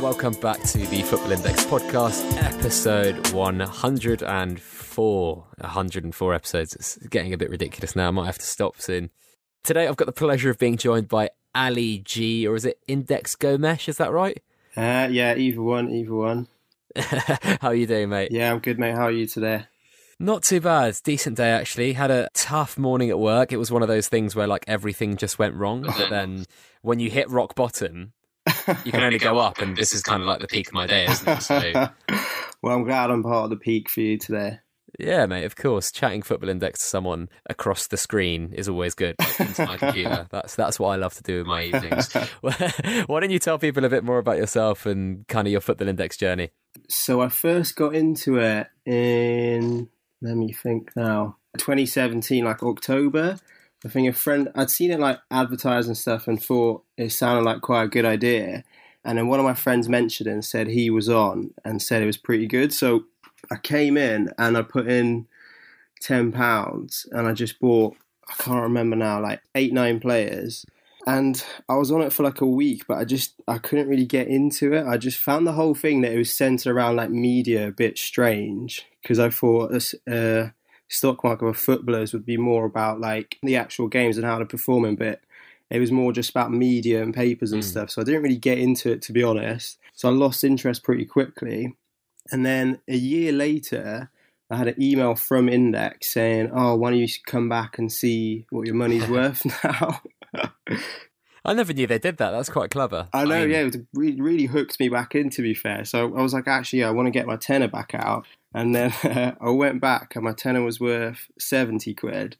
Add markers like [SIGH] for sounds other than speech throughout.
and welcome back to the Football Index podcast, episode 104. 104 episodes. It's getting a bit ridiculous now. I might have to stop soon. Today, I've got the pleasure of being joined by Ali G, or is it Index Gomesh? Is that right? Uh, yeah, either one, either one. [LAUGHS] How are you doing, mate? Yeah, I'm good, mate. How are you today? Not too bad. Decent day, actually. Had a tough morning at work. It was one of those things where, like, everything just went wrong. [LAUGHS] But then when you hit rock bottom, [LAUGHS] you can only go up. And this is kind of like the peak of my day, isn't it? So, [LAUGHS] well, I'm glad I'm part of the peak for you today. yeah, mate, of course. Chatting Football Index to someone across the screen is always good. Like, into my computer. That's, that's what I love to do in my evenings. [LAUGHS] Why don't you tell people a bit more about yourself and kind of your Football Index journey? So I first got into it in, let me think now, 2017, like October. I think a friend, I'd seen it like advertised and stuff and thought it sounded like quite a good idea. And then one of my friends mentioned it and said he was on and said it was pretty good. So I came in and I put in £10 and I just bought, I can't remember now, like eight, nine players. And I was on it for like a week, but I just I couldn't really get into it. I just found the whole thing that it was centered around like media a bit strange because I thought uh, stock market of footballers would be more about like the actual games and how they're performing, but it was more just about media and papers and Mm. stuff. So I didn't really get into it to be honest. So I lost interest pretty quickly. And then a year later, I had an email from Index saying, "Oh, why don't you come back and see what your money's [LAUGHS] worth now?" [LAUGHS] I never knew they did that. That's quite clever. I know, mean, yeah, it really, really hooked me back in. To be fair, so I was like, actually, yeah, I want to get my tenner back out, and then [LAUGHS] I went back, and my tenner was worth seventy quid,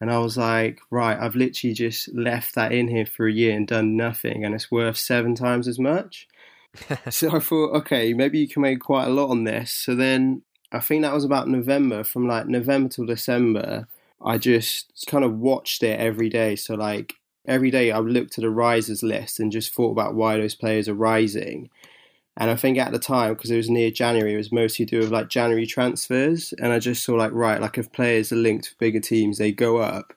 and I was like, right, I've literally just left that in here for a year and done nothing, and it's worth seven times as much. [LAUGHS] so I thought, okay, maybe you can make quite a lot on this. So then I think that was about November. From like November till December, I just kind of watched it every day. So like every day I looked at the risers list and just thought about why those players are rising. And I think at the time, because it was near January, it was mostly to with like January transfers. And I just saw like, right, like if players are linked to bigger teams, they go up.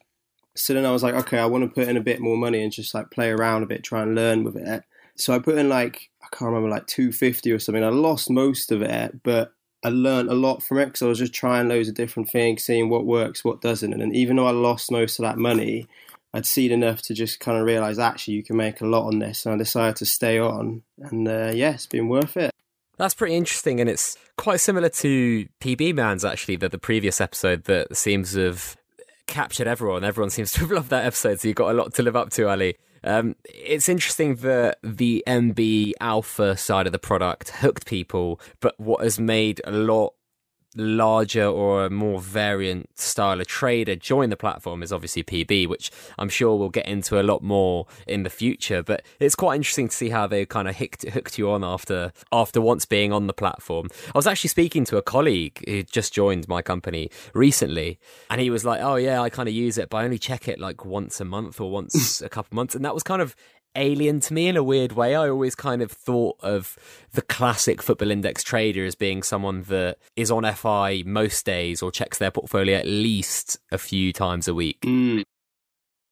So then I was like, okay, I want to put in a bit more money and just like play around a bit, try and learn with it. So I put in like, I can't remember, like 250 or something. I lost most of it, but I learned a lot from it because I was just trying loads of different things, seeing what works, what doesn't. And then even though I lost most of that money, I'd seen enough to just kind of realize actually you can make a lot on this. And I decided to stay on. And uh, yeah, it's been worth it. That's pretty interesting, and it's quite similar to PB Man's actually, the, the previous episode that seems to have captured everyone. Everyone seems to have [LAUGHS] loved that episode, so you've got a lot to live up to, Ali. Um, it's interesting that the MB Alpha side of the product hooked people, but what has made a lot larger or a more variant style of trader join the platform is obviously PB, which I'm sure we'll get into a lot more in the future. But it's quite interesting to see how they kind of hooked, hooked you on after after once being on the platform. I was actually speaking to a colleague who just joined my company recently, and he was like, "Oh yeah, I kind of use it, but I only check it like once a month or once [LAUGHS] a couple months," and that was kind of alien to me in a weird way. I always kind of thought of the classic football index trader as being someone that is on FI most days or checks their portfolio at least a few times a week. Mm.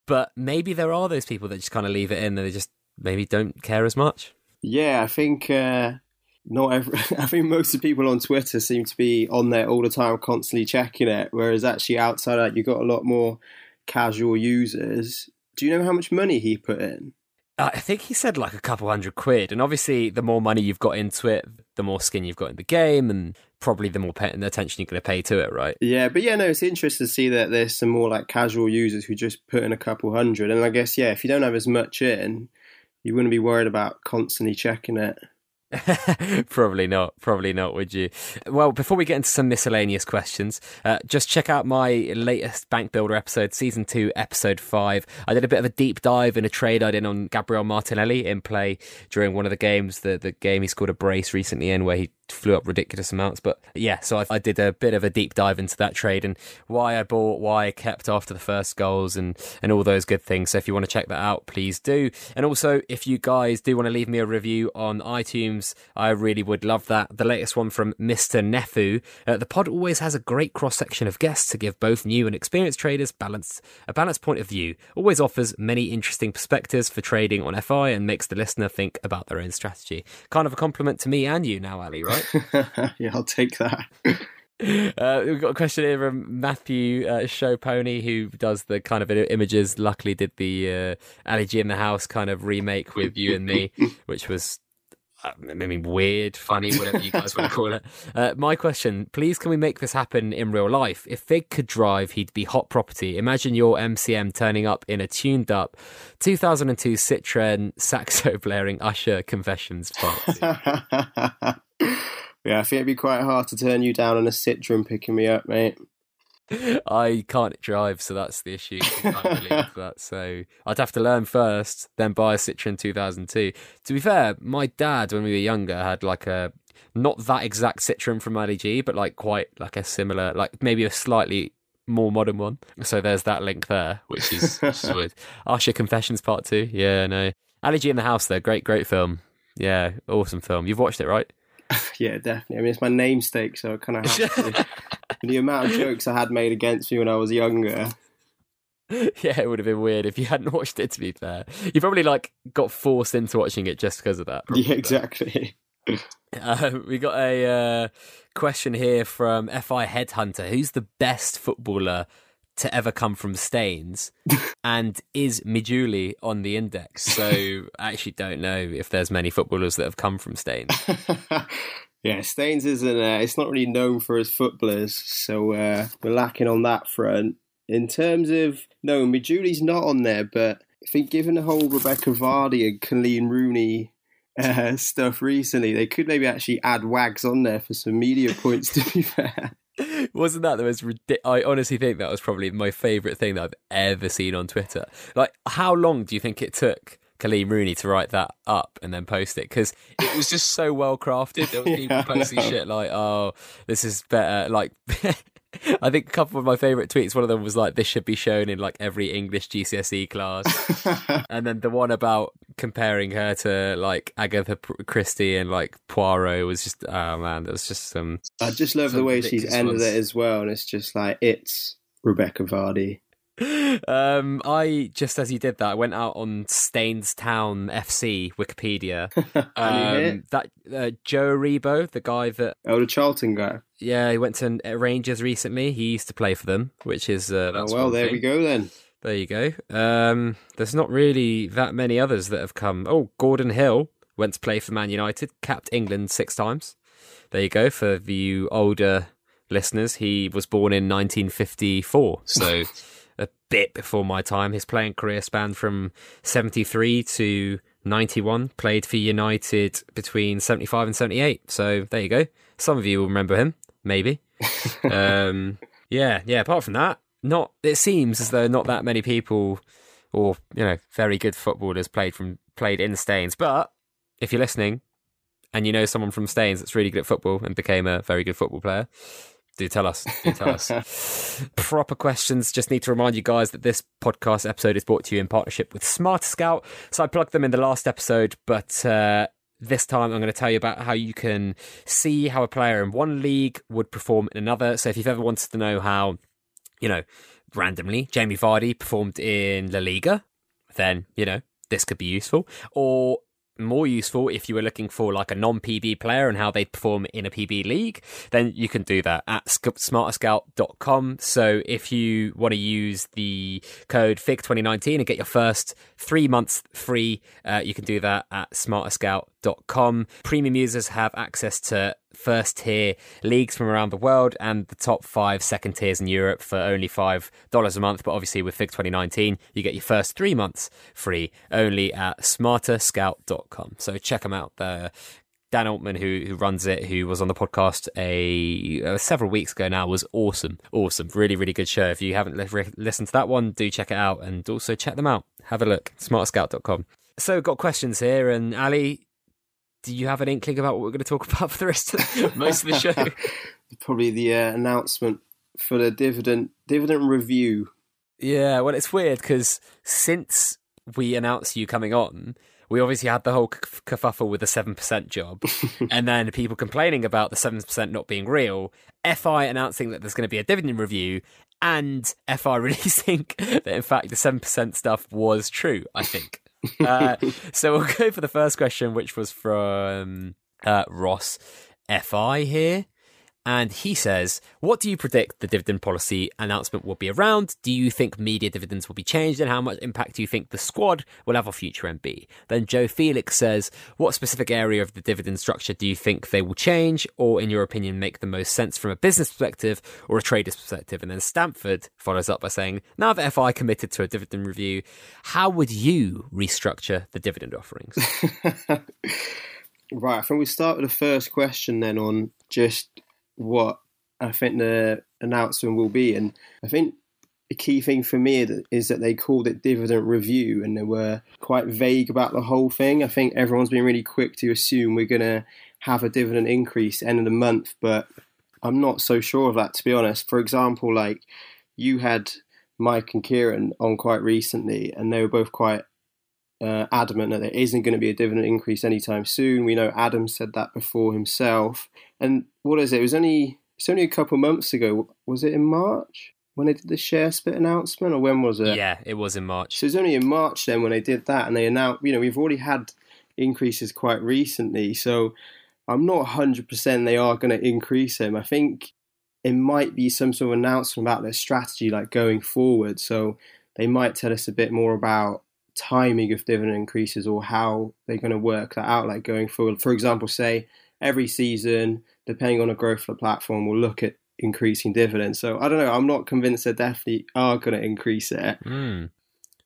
But maybe there are those people that just kind of leave it in and they just maybe don't care as much. Yeah, I think uh, not every. [LAUGHS] I think most of the people on Twitter seem to be on there all the time, constantly checking it. Whereas actually outside that, you've got a lot more casual users. Do you know how much money he put in? Uh, I think he said like a couple hundred quid, and obviously, the more money you've got into it, the more skin you've got in the game, and probably the more the attention you're going to pay to it, right? Yeah, but yeah, no, it's interesting to see that there's some more like casual users who just put in a couple hundred. And I guess yeah, if you don't have as much in, you wouldn't be worried about constantly checking it. [LAUGHS] probably not. Probably not, would you? Well, before we get into some miscellaneous questions, uh, just check out my latest Bank Builder episode, season two, episode five. I did a bit of a deep dive in a trade I did on Gabriel Martinelli in play during one of the games, the, the game he scored a brace recently in, where he flew up ridiculous amounts. But yeah, so I, I, did a bit of a deep dive into that trade and why I bought, why I kept after the first goals, and and all those good things. So if you want to check that out, please do. And also, if you guys do want to leave me a review on iTunes, I really would love that. The latest one from Mister Nefu. Uh, the pod always has a great cross section of guests to give both new and experienced traders balance a balanced point of view. Always offers many interesting perspectives for trading on FI and makes the listener think about their own strategy. Kind of a compliment to me and you now, Ali, right? [LAUGHS] yeah, I'll take that. [LAUGHS] Uh, we've got a question here from Matthew uh, Show Pony, who does the kind of images. Luckily, did the uh, Ali G in the House kind of remake with you and me, [LAUGHS] which was I mean, weird, funny, whatever you guys want to [LAUGHS] call it. Uh, my question, please, can we make this happen in real life? If Fig could drive, he'd be hot property. Imagine your MCM turning up in a tuned up 2002 Citroen saxo [LAUGHS] blaring Usher confessions party. [LAUGHS] yeah, I think it'd be quite hard to turn you down on a Citroen picking me up, mate. I can't drive, so that's the issue. I [LAUGHS] believe that. So I'd have to learn first, then buy a Citroen 2002. To be fair, my dad, when we were younger, had like a not that exact Citroen from LEG, but like quite like a similar, like maybe a slightly more modern one. So there's that link there, which is, [LAUGHS] which is weird. Usher Confessions Part Two. Yeah, no. Ali G in the House, there. Great, great film. Yeah, awesome film. You've watched it, right? [LAUGHS] yeah, definitely. I mean, it's my namesake, so I kind of have to. [LAUGHS] the amount of jokes I had made against me when I was younger. Yeah, it would have been weird if you hadn't watched it. To be fair, you probably like got forced into watching it just because of that. Probably, yeah, exactly. [LAUGHS] Uh, we got a uh, question here from FI Headhunter. Who's the best footballer to ever come from Staines? [LAUGHS] and is Mijuli on the index? So [LAUGHS] I actually don't know if there's many footballers that have come from Staines. [LAUGHS] Yeah, Staines isn't. Uh, it's not really known for his footballers, so uh, we're lacking on that front. In terms of no, Mijuli's not on there, but I think given the whole Rebecca Vardy and Coleen Rooney uh, stuff recently, they could maybe actually add Wags on there for some media points. To be fair. [LAUGHS] Wasn't that the most ridiculous? I honestly think that was probably my favourite thing that I've ever seen on Twitter. Like, how long do you think it took Coleen Rooney to write that up and then post it because it was just so well crafted. There [LAUGHS] was people yeah, posting shit like, "Oh, this is better." Like, [LAUGHS] [LAUGHS] I think a couple of my favorite tweets. One of them was like, "This should be shown in like every English GCSE class," [LAUGHS] and then the one about comparing her to like Agatha Christie and like Poirot was just, oh man, it was just some. I just love the way she's ended ones. it as well, and it's just like it's Rebecca Vardy um, I just as you did that, I went out on Town FC Wikipedia. [LAUGHS] um, that uh, Joe Aribo, the guy that oh the Charlton guy. Yeah, he went to Rangers recently. He used to play for them, which is uh, oh well. There thing. we go then. There you go. Um, there's not really that many others that have come. Oh, Gordon Hill went to play for Man United, capped England six times. There you go for the older listeners. He was born in 1954, so. [LAUGHS] bit before my time. His playing career spanned from 73 to 91, played for United between 75 and 78. So there you go. Some of you will remember him, maybe. [LAUGHS] um, yeah, yeah, apart from that, not it seems as though not that many people or, you know, very good footballers played from played in Staines. But if you're listening and you know someone from Staines that's really good at football and became a very good football player, do tell us. Do tell us. [LAUGHS] Proper questions. Just need to remind you guys that this podcast episode is brought to you in partnership with Smart Scout. So I plugged them in the last episode, but uh, this time I'm going to tell you about how you can see how a player in one league would perform in another. So if you've ever wanted to know how, you know, randomly Jamie Vardy performed in La Liga, then, you know, this could be useful. Or more useful if you were looking for like a non-PB player and how they perform in a PB league, then you can do that at smarterscout.com. So if you want to use the code FIG2019 and get your first three months free, uh, you can do that at smarterscout.com. Premium users have access to first tier leagues from around the world and the top five second tiers in Europe for only $5 a month. But obviously, with FIG 2019, you get your first three months free only at smarterscout.com. So check them out. The Dan Altman, who who runs it, who was on the podcast a uh, several weeks ago now, was awesome, awesome, really, really good show. If you haven't li- listened to that one, do check it out, and also check them out. Have a look, smarterscout.com. So, got questions here, and Ali, do you have an inkling about what we're going to talk [LAUGHS] about for the rest of the, most of the show? [LAUGHS] Probably the uh, announcement for the dividend dividend review. Yeah, well, it's weird because since we announced you coming on, we obviously had the whole kerfuffle with the 7% job, [LAUGHS] and then people complaining about the 7% not being real, FI announcing that there's going to be a dividend review, and FI releasing that, in fact, the 7% stuff was true, I think. Uh, so we'll [LAUGHS] go for the first question, which was from uh, Ross FI here. And he says, What do you predict the dividend policy announcement will be around? Do you think media dividends will be changed? And how much impact do you think the squad will have on future MB? Then Joe Felix says, What specific area of the dividend structure do you think they will change? Or, in your opinion, make the most sense from a business perspective or a trader's perspective? And then Stamford follows up by saying, Now that FI committed to a dividend review, how would you restructure the dividend offerings? [LAUGHS] right. I think we start with the first question then on just what I think the announcement will be. And I think the key thing for me is that they called it dividend review and they were quite vague about the whole thing. I think everyone's been really quick to assume we're going to have a dividend increase end of the month, but I'm not so sure of that to be honest. For example, like you had Mike and Kieran on quite recently, and they were both quite uh, adamant that there isn't going to be a dividend increase anytime soon. We know Adam said that before himself. And what is it? It was only it's only a couple months ago. Was it in March when they did the share split announcement, or when was it? Yeah, it was in March. So it was only in March then when they did that, and they announced. You know, we've already had increases quite recently, so I'm not 100% they are going to increase them. I think it might be some sort of announcement about their strategy, like going forward. So they might tell us a bit more about timing of dividend increases or how they're going to work that out, like going forward. For example, say every season, depending on a growth of the platform, we'll look at increasing dividends. So I don't know. I'm not convinced they definitely are going to increase it. Mm.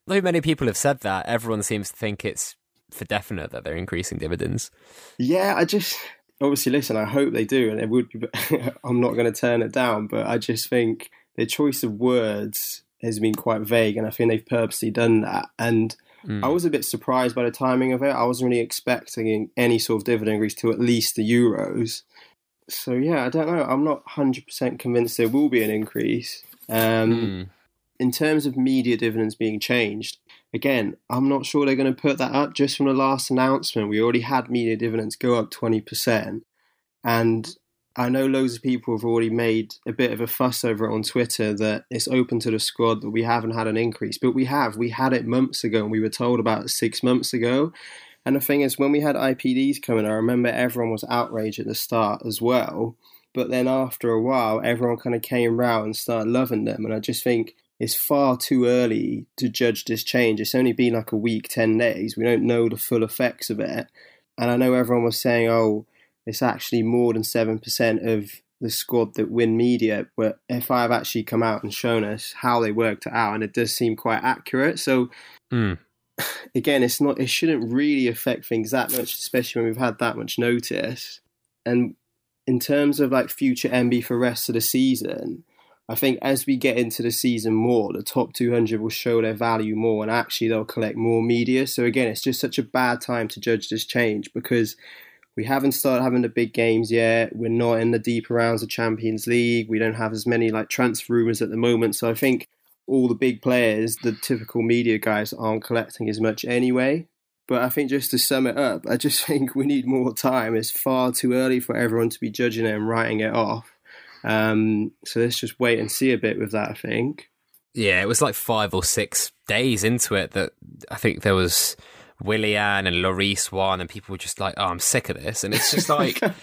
Though many people have said that, everyone seems to think it's for definite that they're increasing dividends. Yeah, I just obviously listen. I hope they do, and it would. Be, [LAUGHS] I'm not going to turn it down, but I just think their choice of words has been quite vague, and I think they've purposely done that. And mm. I was a bit surprised by the timing of it. I wasn't really expecting any sort of dividend increase to at least the euros. So yeah, I don't know. I'm not 100% convinced there will be an increase. Um, mm. In terms of media dividends being changed, again, I'm not sure they're going to put that up. Just from the last announcement, we already had media dividends go up 20%. And I know loads of people have already made a bit of a fuss over it on Twitter that it's open to the squad that we haven't had an increase, but we have. We had it months ago, and we were told about six months ago. And the thing is, when we had IPDs coming, I remember everyone was outraged at the start as well. But then after a while, everyone kind of came round and started loving them. And I just think it's far too early to judge this change. It's only been like a week, 10 days. We don't know the full effects of it. And I know everyone was saying, oh, it's actually more than 7% of the squad that win media. But if I've actually come out and shown us how they worked it out, and it does seem quite accurate. So, mm. [SIGHS] again, it's not, it shouldn't really affect things that much, especially when we've had that much notice. And in terms of like future MB for rest of the season, I think as we get into the season more, the top 200 will show their value more and actually they'll collect more media. So again, it's just such a bad time to judge this change because we haven't started having the big games yet. We're not in the deeper rounds of Champions League. We don't have as many like transfer rumors at the moment. So I think all the big players, the typical media guys, aren't collecting as much anyway. But I think just to sum it up, I just [LAUGHS] think we need more time. It's far too early for everyone to be judging it and writing it off. Um, so let's just wait and see a bit with that, I think. Yeah, it was like five or six days into it that I think there was Willian and Lloris one, and people were just like, "Oh, I'm sick of this," and it's just like. [LAUGHS]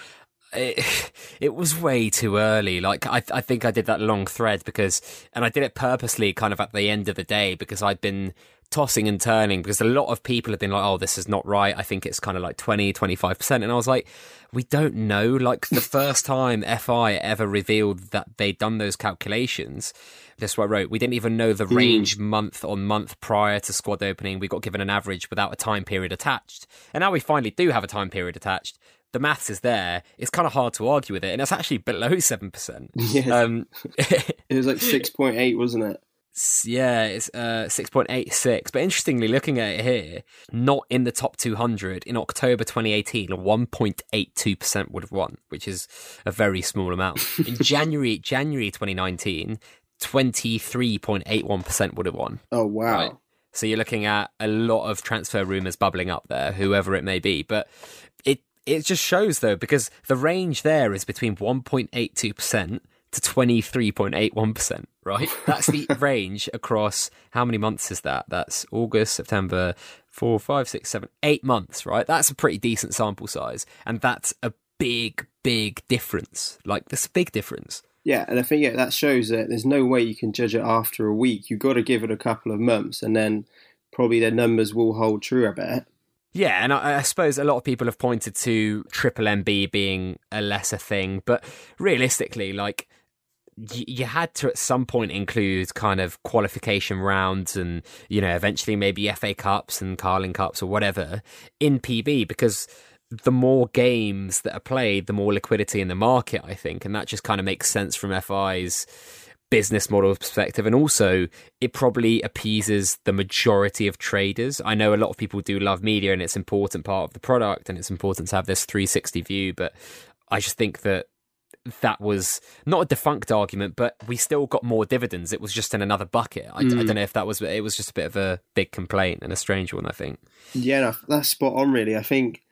It, it was way too early. Like I, I think I did that long thread because, and I did it purposely, kind of at the end of the day because I'd been tossing and turning because a lot of people have been like, oh, this is not right. I think it's kind of like 20, 25%. And I was like, we don't know. Like the first time FI ever revealed that they'd done those calculations, this what I wrote. We didn't even know the hmm. range mm. month on month prior to squad opening. We got given an average without a time period attached. And now we finally do have a time period attached. The maths is there. It's kind of hard to argue with it. And it's actually below 7%. [LAUGHS] Yeah. Um, [LAUGHS] it was like [LAUGHS] 6.8, wasn't it? yeah, it's uh, 6.86. But interestingly, looking at it here, not in the top 200 in October 2018, 1.82% would have won, which is a very small amount. In January January 2019, 23.81% would have won. Oh wow. Right? So you're looking at a lot of transfer rumors bubbling up there, whoever it may be. But it it just shows though, because the range there is between 1.82% to 23.81%, right? [LAUGHS] That's the range across how many months is that? That's August, September, four, five, six, seven, eight months, right? That's a pretty decent sample size. And that's a big, big difference. Like, there's a big difference. Yeah, and I think yeah, that shows that there's no way you can judge it after a week. You've got to give it a couple of months, and then probably their numbers will hold true I bet. Yeah, and I, I, suppose a lot of people have pointed to Triple MB being a lesser thing, but realistically, like you had to at some point include kind of qualification rounds and you know eventually maybe FA Cups and Carling Cups or whatever in PB because the more games that are played, the more liquidity in the market, I think, and that just kind of makes sense from FI's business model perspective and also it probably appeases the majority of traders i know a lot of people do love media and it's an important part of the product and it's important to have this 360 view but i just think that that was not a defunct argument, but we still got more dividends. It was just in another bucket. I, mm. I, don't know if that was. It was just a bit of a big complaint and a strange one. I think. Yeah, that's spot on. Really, I think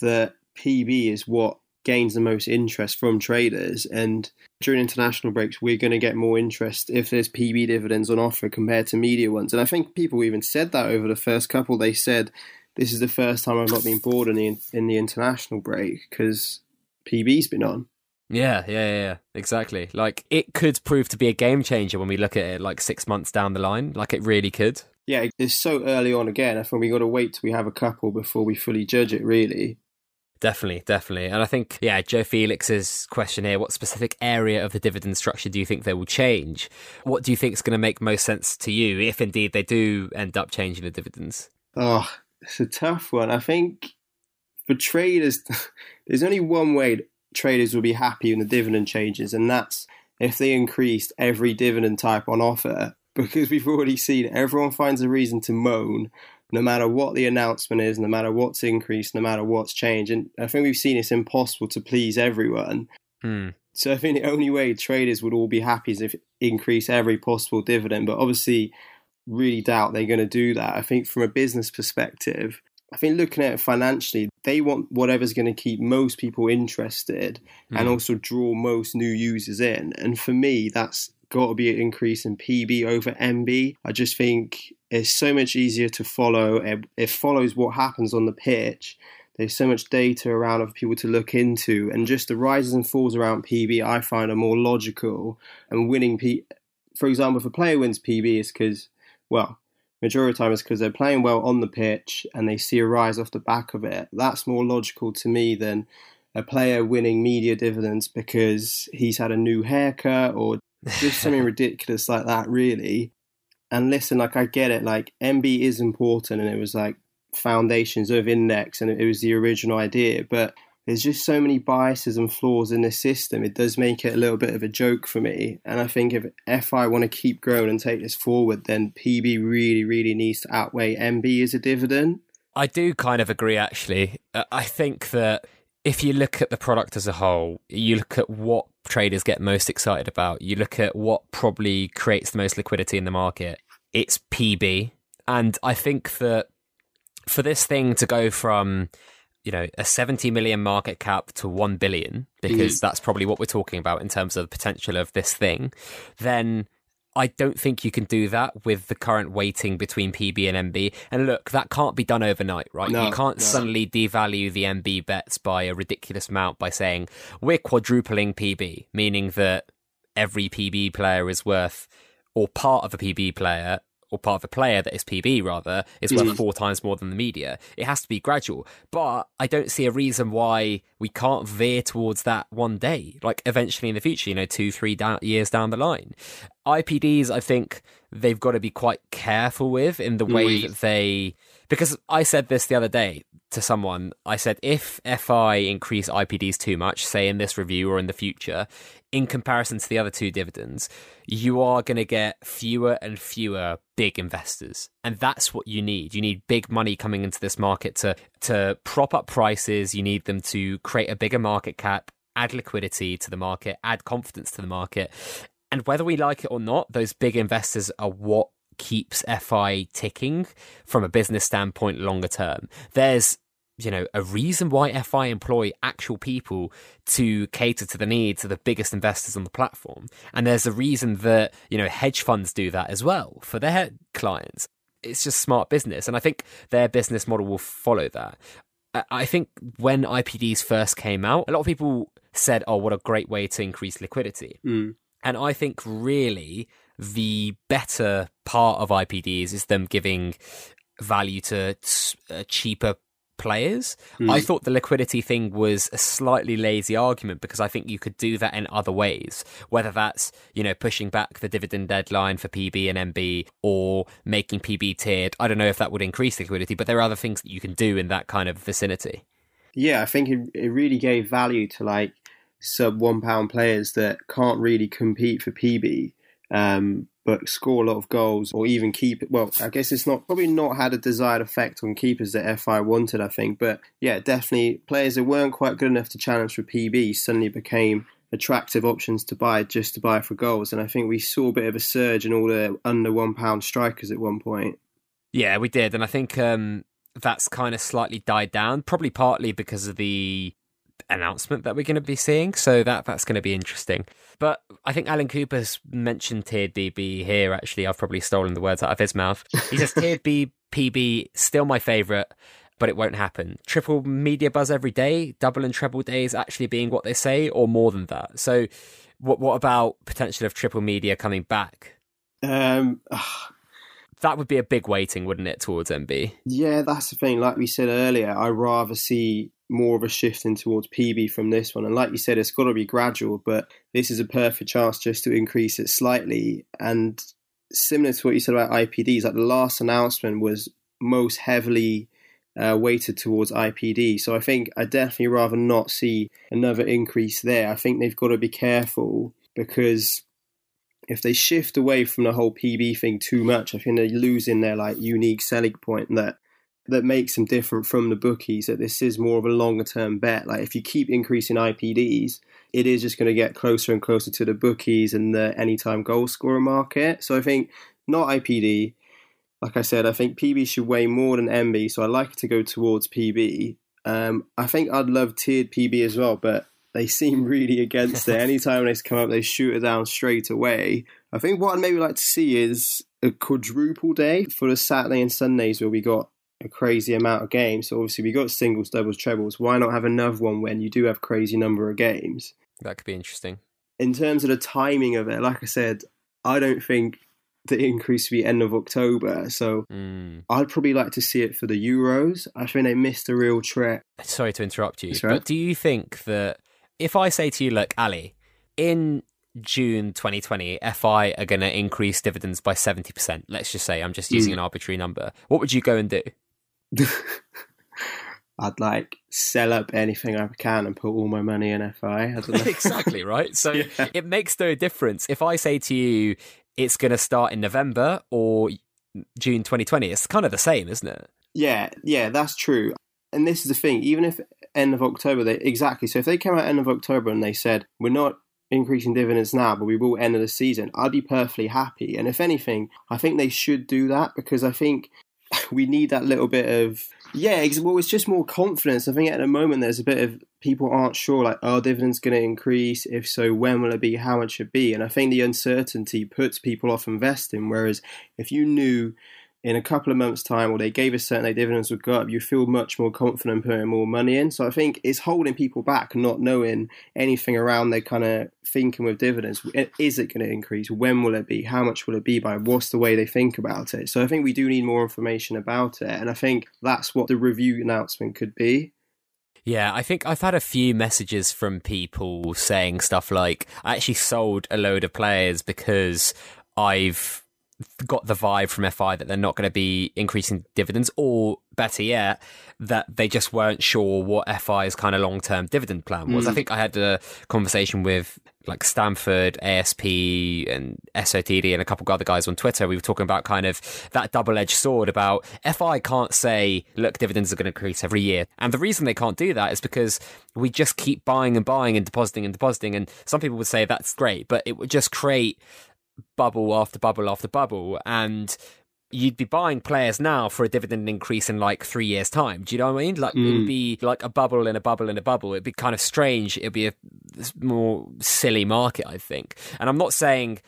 that PB is what gains the most interest from traders, and during international breaks, we're going to get more interest if there's PB dividends on offer compared to media ones. And I think people even said that over the first couple. They said this is the first time I've not been bored in the in the international break because PB's been on. Yeah, yeah, yeah, exactly. Like it could prove to be a game changer when we look at it like six months down the line. Like it really could. Yeah, it's so early on again. I think we got to wait till we have a couple before we fully judge it. Really. Definitely, definitely. And I think, yeah, Joe Felix's question here what specific area of the dividend structure do you think they will change? What do you think is going to make most sense to you if indeed they do end up changing the dividends? Oh, it's a tough one. I think for traders, [LAUGHS] there's only one way traders will be happy when the dividend changes, and that's if they increased every dividend type on offer. [LAUGHS] Because we've already seen everyone finds a reason to moan, no matter what the announcement is, no matter what's increased, no matter what's changed. And I think we've seen it's impossible to please everyone. Hmm. So I think the only way traders would all be happy is if increase every possible dividend. But obviously, really doubt they're going to do that. I think from a business perspective, I think looking at it financially, they want whatever's going to keep most people interested mm. and hmm. also draw most new users in. And for me, that's got to be an increase in PB over MB. I just think it's so much easier to follow. It, it follows what happens on the pitch. There's so much data around for people to look into, and just the rises and falls around PB I find are more logical. And winning P, for example, if a player wins PB, is because well, majority of the time is because they're playing well on the pitch and they see a rise off the back of it. That's more logical to me than a player winning media dividends because he's had a new haircut or just something [LAUGHS] ridiculous like that, really. And listen, like I get it, like MB is important and it was like foundations of index and it was the original idea, but there's just so many biases and flaws in this system. It does make it a little bit of a joke for me. And I think if FI want to keep growing and take this forward, then PB really, really needs to outweigh MB as a dividend. I do kind of agree, actually. Uh, I think that if you look at the product as a whole, you look at what traders get most excited about, you look at what probably creates the most liquidity in the market, it's PB. And I think that for this thing to go from you know a 70 million market cap to 1 billion because mm. that's probably what we're talking about in terms of the potential of this thing then I don't think you can do that with the current weighting between PB and MB. And look, that can't be done overnight, right? No, you can't no. suddenly devalue the MB bets by a ridiculous amount by saying we're quadrupling PB, meaning that every PB player is worth, or part of a PB player or part of a player that is PB rather, is worth mm. four times more than the media. It has to be gradual. But I don't see a reason why we can't veer towards that one day, like eventually in the future, you know, two, three years down the line. IPDs, I think they've got to be quite careful with in the way Oui. that they. Because I said this the other day to someone. I said if FI increase IPDs too much, say in this review or in the future, in comparison to the other two dividends, you are going to get fewer and fewer big investors, and that's what you need. You need big money coming into this market to to prop up prices. You need them to create a bigger market cap, add liquidity to the market, add confidence to the market. And whether we like it or not, those big investors are what keeps FI ticking from a business standpoint longer term. There's you know a reason why FI employ actual people to cater to the needs of the biggest investors on the platform, and there's a reason that you know hedge funds do that as well for their clients. It's just smart business, and I think their business model will follow that. I- think when IPDs first came out, a lot of people said, "Oh, what a great way to increase liquidity." Mm. And I think really the better part of IPDs is them giving value to uh, cheaper players. I thought the liquidity thing was a slightly lazy argument because I think you could do that in other ways, whether that's, you know, pushing back the dividend deadline for PB and MB or making PB tiered. I don't know if that would increase liquidity, but there are other things that you can do in that kind of vicinity. Yeah, I think it, it really gave value to like sub one pound players that can't really compete for PB, um, but score a lot of goals or even keep. Well, I guess it's not probably not had a desired effect on keepers that FI wanted. I think, but yeah, definitely players that weren't quite good enough to challenge for PB suddenly became attractive options to buy just to buy for goals. And I think we saw a bit of a surge in all the under one pound strikers at one point. Yeah, we did, and I think um, that's kind of slightly died down, probably partly because of the announcement that we're going to be seeing. So that that's going to be interesting. But I think Alan Cooper's mentioned tiered PB here. Actually, I've probably stolen the words out of his mouth. He says tiered [LAUGHS] B PB still my favourite. But it won't happen. Triple media buzz every day, double and treble days actually being what they say, or more than that. So, what what about potential of triple media coming back? Um, [SIGHS] That would be a big waiting, wouldn't it, towards MB? Yeah, that's the thing. Like we said earlier, I rather see more of a shift in towards PB from this one. And like you said, it's got to be gradual, but this is a perfect chance just to increase it slightly. And similar to what you said about IPDs, like the last announcement was most heavily uh, weighted towards IPD. So I think I definitely rather not see another increase there. I think they've got to be careful because if they shift away from the whole PB thing too much, I think they're losing their like unique selling point that that makes them different from the bookies. That this is more of a longer term bet. Like if you keep increasing IPDs, it is just going to get closer and closer to the bookies and the anytime goal scorer market. So I think not IPD. Like I said, I think PB should weigh more than MB, so I like it to go towards PB. Um, I think I'd love tiered PB as well, but they [LAUGHS] seem really against it. Anytime they come up, they shoot it down straight away. I think what I'd maybe like to see is a quadruple day for the Saturday and Sundays where we got a crazy amount of games. So obviously we got singles, doubles, trebles. Why not have another one when you do have crazy number of games? That could be interesting. In terms of the timing of it, like I said, I don't think the increase will be end of October. So Mm. I'd probably like to see it for the Euros. I think they missed a real trick. Sorry to interrupt you, right. but do you think that if I say to you, look, Ali, in June 2020, FI are going to increase dividends by 70%, let's just say, I'm just using Mm. an arbitrary number, what would you go and do? [LAUGHS] I'd like sell up anything I can and put all my money in FI. I don't know. [LAUGHS] exactly, right? So [LAUGHS] Yeah. it makes no difference. If I say to you, it's going to start in November or June 2020, it's kind of the same, isn't it? Yeah, yeah, that's true. And this is the thing, even if end of October, they exactly. So if they came out end of October and they said we're not increasing dividends now, but we will end of the season, I'd be perfectly happy. And if anything, I think they should do that because I think we need that little bit of yeah. Well, it's just more confidence. I think at the moment there's a bit of people aren't sure like are dividends going to increase? If so, when will it be? How much it be? And I think the uncertainty puts people off investing. Whereas if you knew in a couple of months' time, or they gave a certain day dividends would go up, you feel much more confident putting more money in. So I think it's holding people back, not knowing anything around their kind of thinking with dividends. Is it going to increase? When will it be? How much will it be by? What's the way they think about it? So I think we do need more information about it, and I think that's what the review announcement could be. Yeah, I think I've had a few messages from people saying stuff like, I actually sold a load of players because I've got the vibe from FI that they're not going to be increasing dividends, or better yet, that they just weren't sure what FI's kind of long term dividend plan was. Mm. I think I had a conversation with like Stanford, ASP, and SOTD, and a couple of other guys on Twitter. We were talking about kind of that double edged sword about FI can't say, look, dividends are going to increase every year. And the reason they can't do that is because we just keep buying and buying and depositing and depositing. And some people would say that's great, but it would just create bubble after bubble after bubble. And you'd be buying players now for a dividend increase in like three years' time. Do you know what I mean? Like mm. it would mm. be like a bubble in a bubble in a bubble. It'd be kind of strange. It'd be a more silly market, I think. And I'm not saying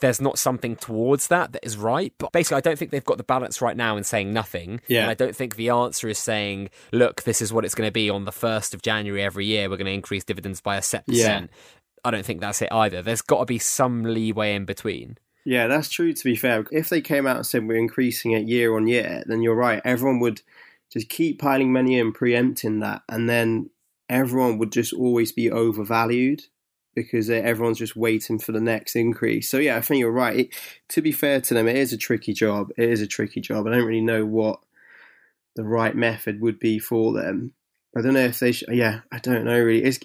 there's not something towards that that is right. But basically, I don't think they've got the balance right now in saying nothing. Yeah. And I don't think the answer is saying, look, this is what it's going to be on the 1st of January every year. We're going to increase dividends by a set percent. Yeah. I don't think that's it either. There's got to be some leeway in between. Yeah, that's true. To be fair, if they came out and said we're increasing it year on year, then you're right. Everyone would just keep piling money in, preempting that, and then everyone would just always be overvalued because everyone's just waiting for the next increase. So yeah, I think you're right. It, to be fair to them, it is a tricky job. It is a tricky job. I don't really know what the right method would be for them. I don't know if they. Sh- yeah, I don't know really. It's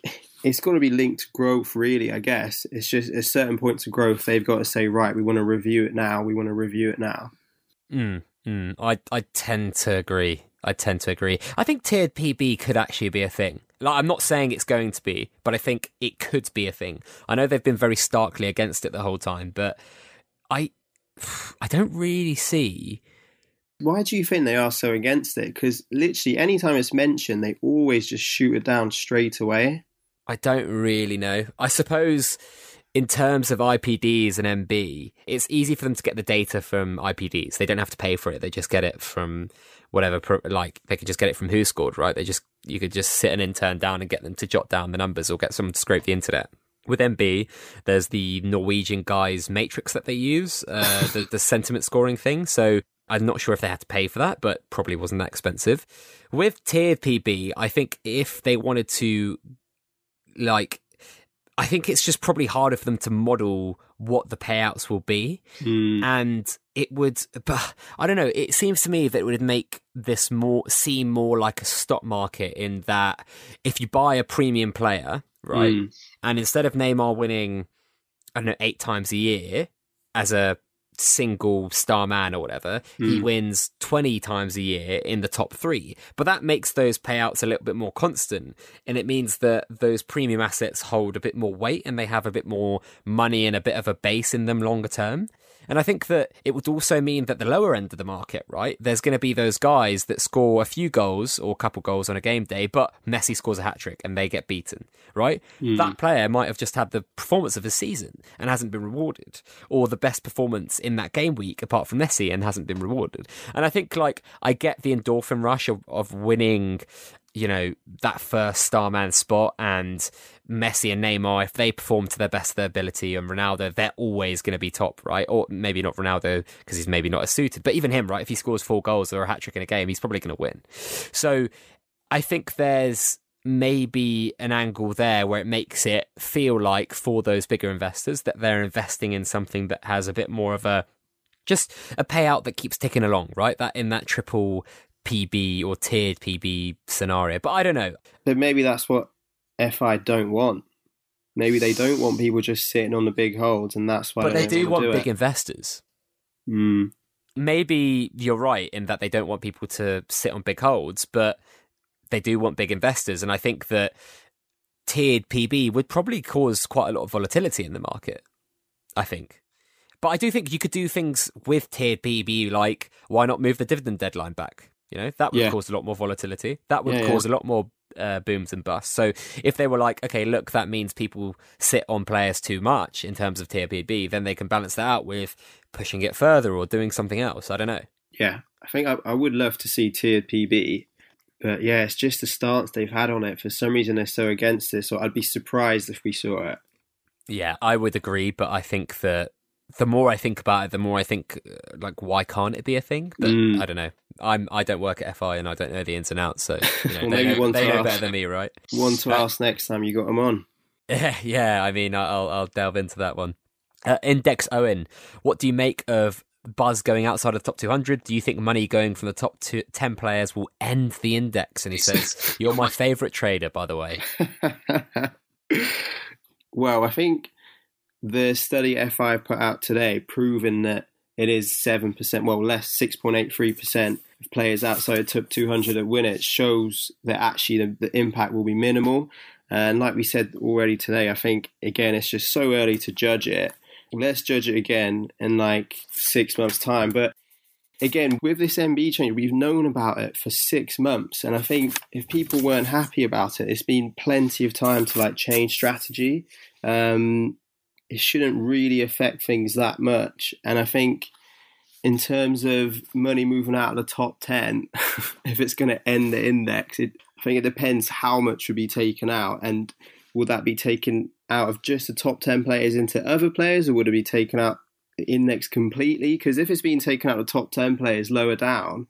it's got to be linked growth, really. I guess it's just at certain points of growth they've got to say, right, we want to review it now. We want to review it now. Mm, mm. I I tend to agree. I tend to agree. I think tiered PB could actually be a thing. Like, I'm not saying it's going to be, but I think it could be a thing. I know they've been very starkly against it the whole time, but I [SIGHS] I don't really see. Why do you think they are so against it? Because literally, anytime it's mentioned, they always just shoot it down straight away. I don't really know. I suppose in terms of IPDs and MB, it's easy for them to get the data from IPDs. They don't have to pay for it. They just get it from whatever, like they could just get it from WhoScored, right? They just, you could just sit an intern down and get them to jot down the numbers or get someone to scrape the internet. With MB, there's the Norwegian guys matrix that they use, uh, the, the sentiment scoring thing. So I'm not sure if they had to pay for that, but probably wasn't that expensive. With tiered PB, I think if they wanted to like I think it's just probably harder for them to model what the payouts will be. Mm. And it would, but I don't know, it seems to me that it would make this more, seem more like a stock market in that if you buy a premium player, right, mm. and instead of Neymar winning, I don't know, eight times a year as a single star man or whatever, mm. he hmm. wins 20 times a year in the top three. But that makes those payouts a little bit more constant. And it means that those premium assets hold a bit more weight and they have a bit more money and a bit of a base in them longer term. And I think that it would also mean that the lower end of the market, right, there's going to be those guys that score a few goals or a couple goals on a game day, but Messi scores a hat trick and they get beaten, right? Mm. That player might have just had the performance of the season and hasn't been rewarded, or the best performance in that game week apart from Messi and hasn't been rewarded. And I think, like, I get the endorphin rush of, of winning you know, that first star man spot and Messi and Neymar, if they perform to their best of their ability and Ronaldo, they're always going to be top, right? Or maybe not Ronaldo because he's maybe not as suited, but even him, right? If he scores four goals or a hat trick in a game, he's probably going to win. So I think there's maybe an angle there where it makes it feel like for those bigger investors that they're investing in something that has a bit more of a just a payout that keeps ticking along, right? That in that triple PB or tiered PB scenario. But I don't know. But maybe that's what FI don't want. Maybe they don't want people just sitting on the big holds, and that's why. But they do want do big investors. Mm. Maybe you're right in that they don't want people to sit on big holds, but they do want big investors, and I think that tiered PB would probably cause quite a lot of volatility in the market. I think. But I do think you could do things with tiered PB, like why not move the dividend deadline back? You know, that would yeah. cause a lot more volatility. That would yeah, cause yeah. a lot more uh, booms and busts. So if they were like, okay, look, that means people sit on players too much in terms of tier PB, then they can balance that out with pushing it further or doing something else. I don't know. Yeah, I think I, I would love to see tiered PB, but yeah, it's just the stance they've had on it. For some reason, they're so against this, or I'd be surprised if we saw it. Yeah, I would agree, but I think that the more I think about it, the more I think uh, like why can't it be a thing? But Mm. I don't know. I'm I don't work at FI and I don't know the ins and outs, so you [LAUGHS] know, Well, they, maybe know, one they to know ask. better than me, right? One to ask next time you got them on. Yeah, [LAUGHS] yeah. I mean, I'll I'll delve into that one. Uh, Index Owen, what do you make of Buzz going outside of the top 200? Do you think money going from the top two, 10 players will end the index? And he says, [LAUGHS] "You're my favorite trader, by the way." well, I think the study FI put out today proving that it is 7%, well, less 6.83% of players outside top 200 that win it shows that actually the, the impact will be minimal. And like we said already today, I think, again, it's just so early to judge it. Let's judge it again in like six months' time. But again, with this MB change, we've known about it for six months, and I think if people weren't happy about it, it's been plenty of time to like change strategy. Um, it shouldn't really affect things that much, and I think in terms of money moving out of the top ten, [LAUGHS] if it's going to end the index, it, I think it depends how much would be taken out, and would that be taken out of just the top ten players into other players, or would it be taken out? the index completely? Because if it's being taken out of the top 10 players lower down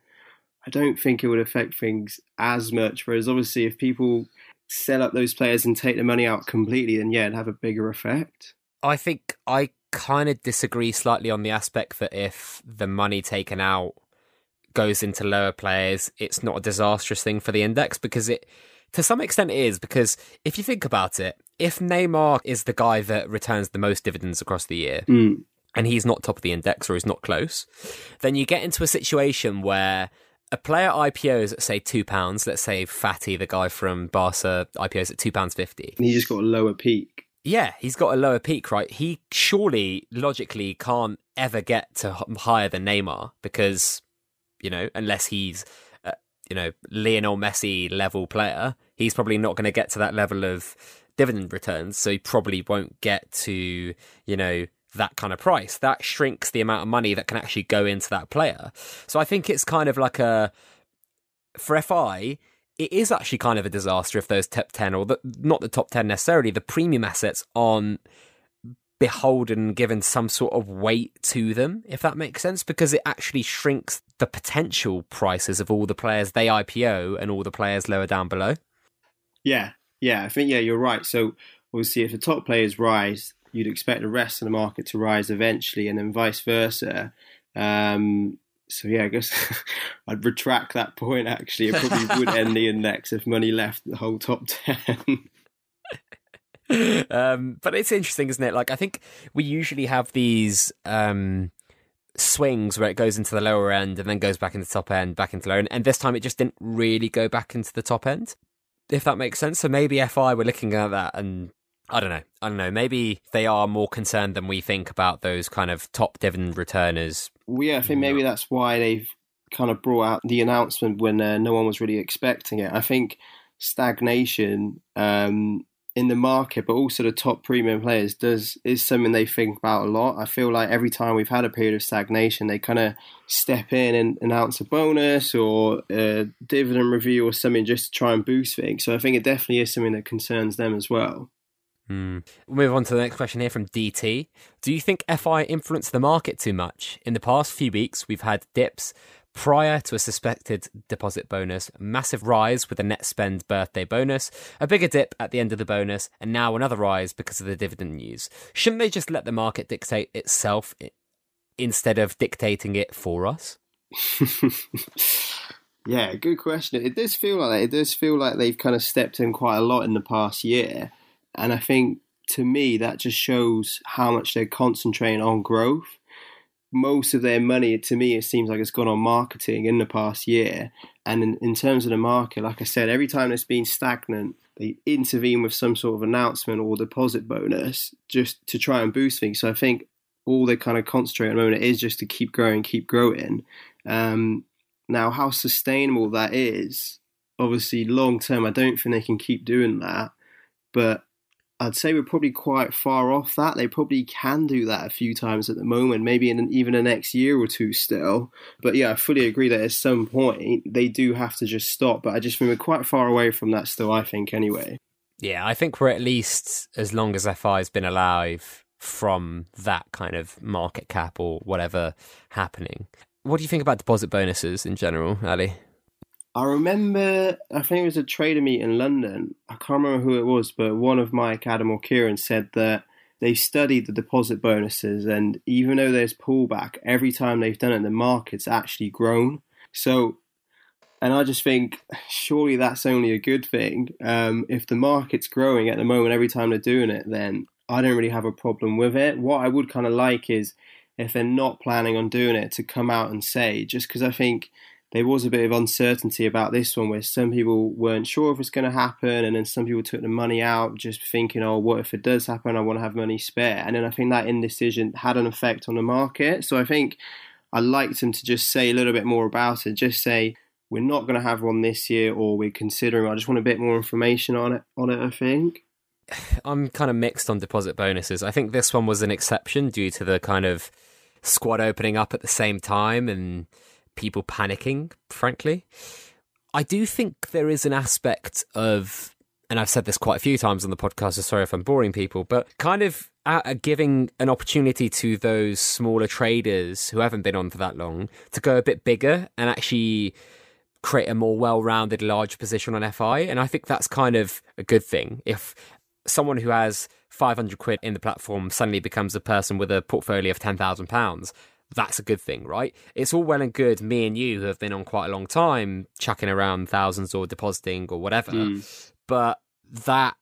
i don't think it would affect things as much. Whereas obviously if people sell up those players and take the money out completely then yeah it'd have a bigger effect I think I kind of disagree slightly on the aspect that if the money taken out goes into lower players, it's not a disastrous thing for the index because it, to some extent, it is. Because if you think about it, if Neymar is the guy that returns the most dividends across the year, mm. and he's not top of the index or he's not close, then you get into a situation where a player IPOs at say two pounds. Let's say Fati, the guy from Barca, IPOs at two pounds fifty. and he just got a lower peak Yeah, he's got a lower peak, right? He surely, logically, can't ever get to higher than Neymar because, you know, unless he's, uh, you know, Lionel Messi level player, he's probably not going to get to that level of dividend returns. So he probably won't get to, you know, that kind of price. That shrinks the amount of money that can actually go into that player. So I think it's kind of like a, for FI, it is actually kind of a disaster if those top 10 or the, not the top 10 necessarily the premium assets aren't beholden given some sort of weight to them if that makes sense because it actually shrinks the potential prices of all the players they IPO and all the players lower down below. Yeah yeah i think yeah you're right. So obviously if the top players rise you'd expect the rest of the market to rise eventually and then vice versa. Um, so yeah, I guess [LAUGHS] I'd retract that point. Actually, it probably would end the index if money left the whole top ten. [LAUGHS] um, but it's interesting, isn't it? Like I think we usually have these um, swings where it goes into the lower end and then goes back into the top end, back into lower end, and this time it just didn't really go back into the top end. If that makes sense. So maybe FI were looking at that and I don't know. I don't know. Maybe they are more concerned than we think about those kind of top dividend returners. Well, yeah, I think maybe that's why they've kind of brought out the announcement when uh, no one was really expecting it. I think stagnation um, in the market, but also the top premium players, does is something they think about a lot. I feel like every time we've had a period of stagnation, they kind of step in and announce a bonus or a dividend review or something just to try and boost things. So I think it definitely is something that concerns them as well. Hmm. We'll move on to the next question here from DT. Do you think FI influenced the market too much? In the past few weeks, we've had dips prior to a suspected deposit bonus, massive rise with a net spend birthday bonus, a bigger dip at the end of the bonus, and now another rise because of the dividend news. Shouldn't they just let the market dictate itself instead of dictating it for us? [LAUGHS] yeah, good question. It does feel like that. It does feel like they've kind of stepped in quite a lot in the past year. And I think to me, that just shows how much they're concentrating on growth. Most of their money, to me, it seems like it's gone on marketing in the past year. And in, in terms of the market, like I said, every time it's been stagnant, they intervene with some sort of announcement or deposit bonus just to try and boost things. So I think all they kind of concentrate on the moment is just to keep growing, keep growing. Um, now, how sustainable that is, obviously, long term, I don't think they can keep doing that. But I'd say we're probably quite far off that. They probably can do that a few times at the moment, maybe in even the next year or two still. But yeah, I fully agree that at some point they do have to just stop. But I just think we're quite far away from that still, I think, anyway. Yeah, I think we're at least as long as FI has been alive from that kind of market cap or whatever happening. What do you think about deposit bonuses in general, Ali? I remember, I think it was a trader meet in London. I can't remember who it was, but one of Mike, Adam, or Kieran said that they studied the deposit bonuses, and even though there's pullback, every time they've done it, the market's actually grown. So, and I just think surely that's only a good thing. Um, if the market's growing at the moment every time they're doing it, then I don't really have a problem with it. What I would kind of like is if they're not planning on doing it to come out and say, just because I think there was a bit of uncertainty about this one where some people weren't sure if it's going to happen and then some people took the money out just thinking oh what if it does happen? I want to have money spare. And then i think that indecision had an effect on the market. So i think i liked them to just say a little bit more about it. Just say we're not going to have one this year or we're considering i just want a bit more information on it on it i think. [SIGHS] I'm kind of mixed on deposit bonuses. I think this one was an exception due to the kind of squad opening up at the same time and people panicking, frankly. I do think there is an aspect of, and I've said this quite a few times on the podcast, so sorry if I'm boring people, but kind of uh, giving an opportunity to those smaller traders who haven't been on for that long to go a bit bigger and actually create a more well-rounded large position on FI and I think that's kind of a good thing if someone who has 500 quid in the platform suddenly becomes a person with a portfolio of 10,000 pounds that's a good thing, right? It's all well and good, me and you who have been on quite a long time, chucking around thousands or depositing or whatever. Mm. But that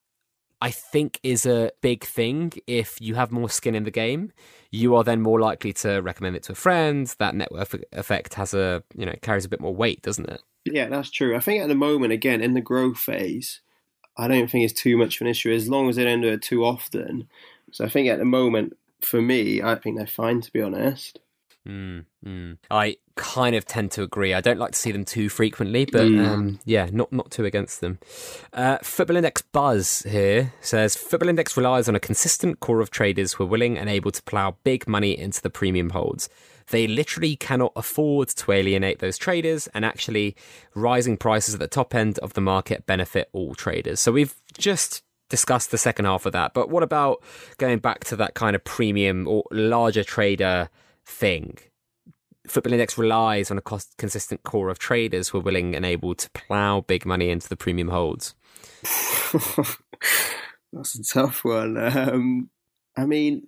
I think is a big thing. If you have more skin in the game, you are then more likely to recommend it to a friend. That network effect has a, you know, carries a bit more weight, doesn't it? Yeah, that's true. I think at the moment, again, in the growth phase, I don't think it's too much of an issue as long as they don't do it too often. So I think at the moment, for me, I think they're fine, to be honest. Mm, mm. I kind of tend to agree. I don't like to see them too frequently, but mm. um, yeah, not not too against them. Uh, Football Index Buzz here says Football Index relies on a consistent core of traders who are willing and able to plough big money into the premium holds. They literally cannot afford to alienate those traders, and actually, rising prices at the top end of the market benefit all traders. So we've just discussed the second half of that, but what about going back to that kind of premium or larger trader? Thing. Football Index relies on a cost consistent core of traders who are willing and able to plow big money into the premium holds. [LAUGHS] That's a tough one. Um, I mean,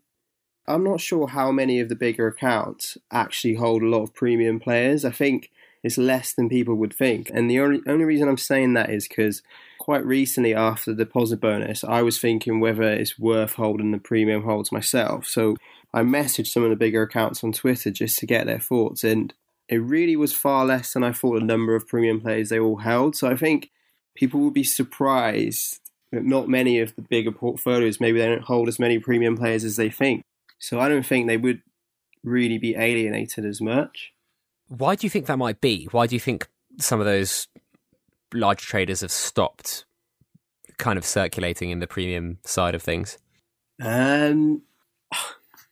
I'm not sure how many of the bigger accounts actually hold a lot of premium players. I think it's less than people would think. And the only, only reason I'm saying that is because quite recently after the deposit bonus, I was thinking whether it's worth holding the premium holds myself. So I messaged some of the bigger accounts on Twitter just to get their thoughts, and it really was far less than I thought the number of premium players they all held. So I think people will be surprised that not many of the bigger portfolios maybe they don't hold as many premium players as they think. So I don't think they would really be alienated as much. Why do you think that might be? Why do you think some of those large traders have stopped kind of circulating in the premium side of things? Um,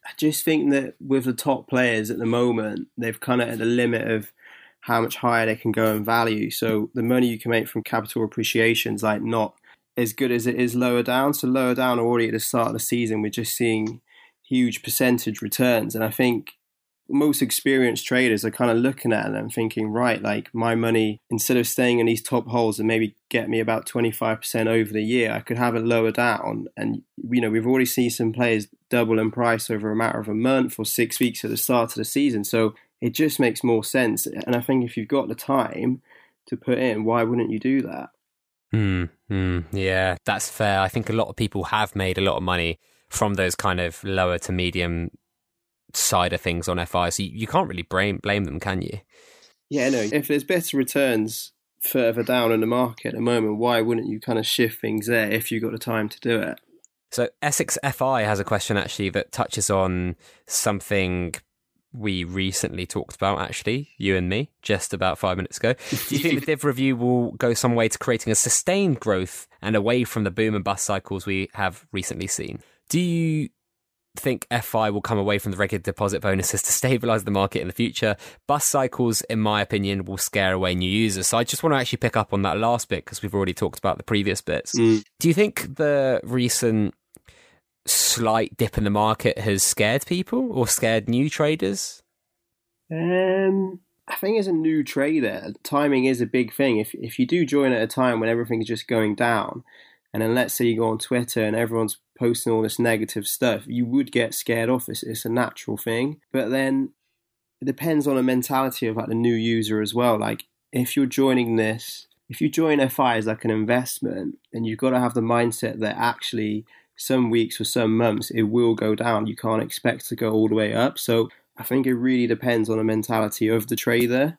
I just think that with the top players at the moment, they've kind of at the limit of how much higher they can go in value. So the money you can make from capital appreciation is like not as good as it is lower down. So lower down already at the start of the season, we're just seeing huge percentage returns. And I think most experienced traders are kind of looking at it and thinking, right, like my money, instead of staying in these top holes and maybe get me about 25% over the year, I could have it lower down. And, you know, we've already seen some players double in price over a matter of a month or six weeks at the start of the season. So it just makes more sense. And I think if you've got the time to put in, why wouldn't you do that? Hmm. mm, yeah, that's fair. I think a lot of people have made a lot of money from those kind of lower to medium side of things on FI, so you, you can't really blame blame them, can you? Yeah, no. If there's better returns further down in the market at the moment, why wouldn't you kind of shift things there if you got the time to do it? So Essex FI has a question actually that touches on something we recently talked about, actually, you and me, just about five minutes ago. Do you think the [LAUGHS] div review will go some way to creating a sustained growth and away from the boom and bust cycles we have recently seen? Do you think FI will come away from the regular deposit bonuses to stabilize the market in the future. Bus cycles, in my opinion, will scare away new users. So I just want to actually pick up on that last bit because we've already talked about the previous bits. Mm. Do you think the recent slight dip in the market has scared people or scared new traders? Um, I think as a new trader, timing is a big thing. If if you do join at a time when everything's just going down, and then let's say you go on Twitter and everyone's posting all this negative stuff, you would get scared off. It's, it's a natural thing. But then it depends on the mentality of like the new user as well. Like if you're joining this, if you join FI as like an investment, then you've got to have the mindset that actually some weeks or some months it will go down. You can't expect to go all the way up. So I think it really depends on the mentality of the trader.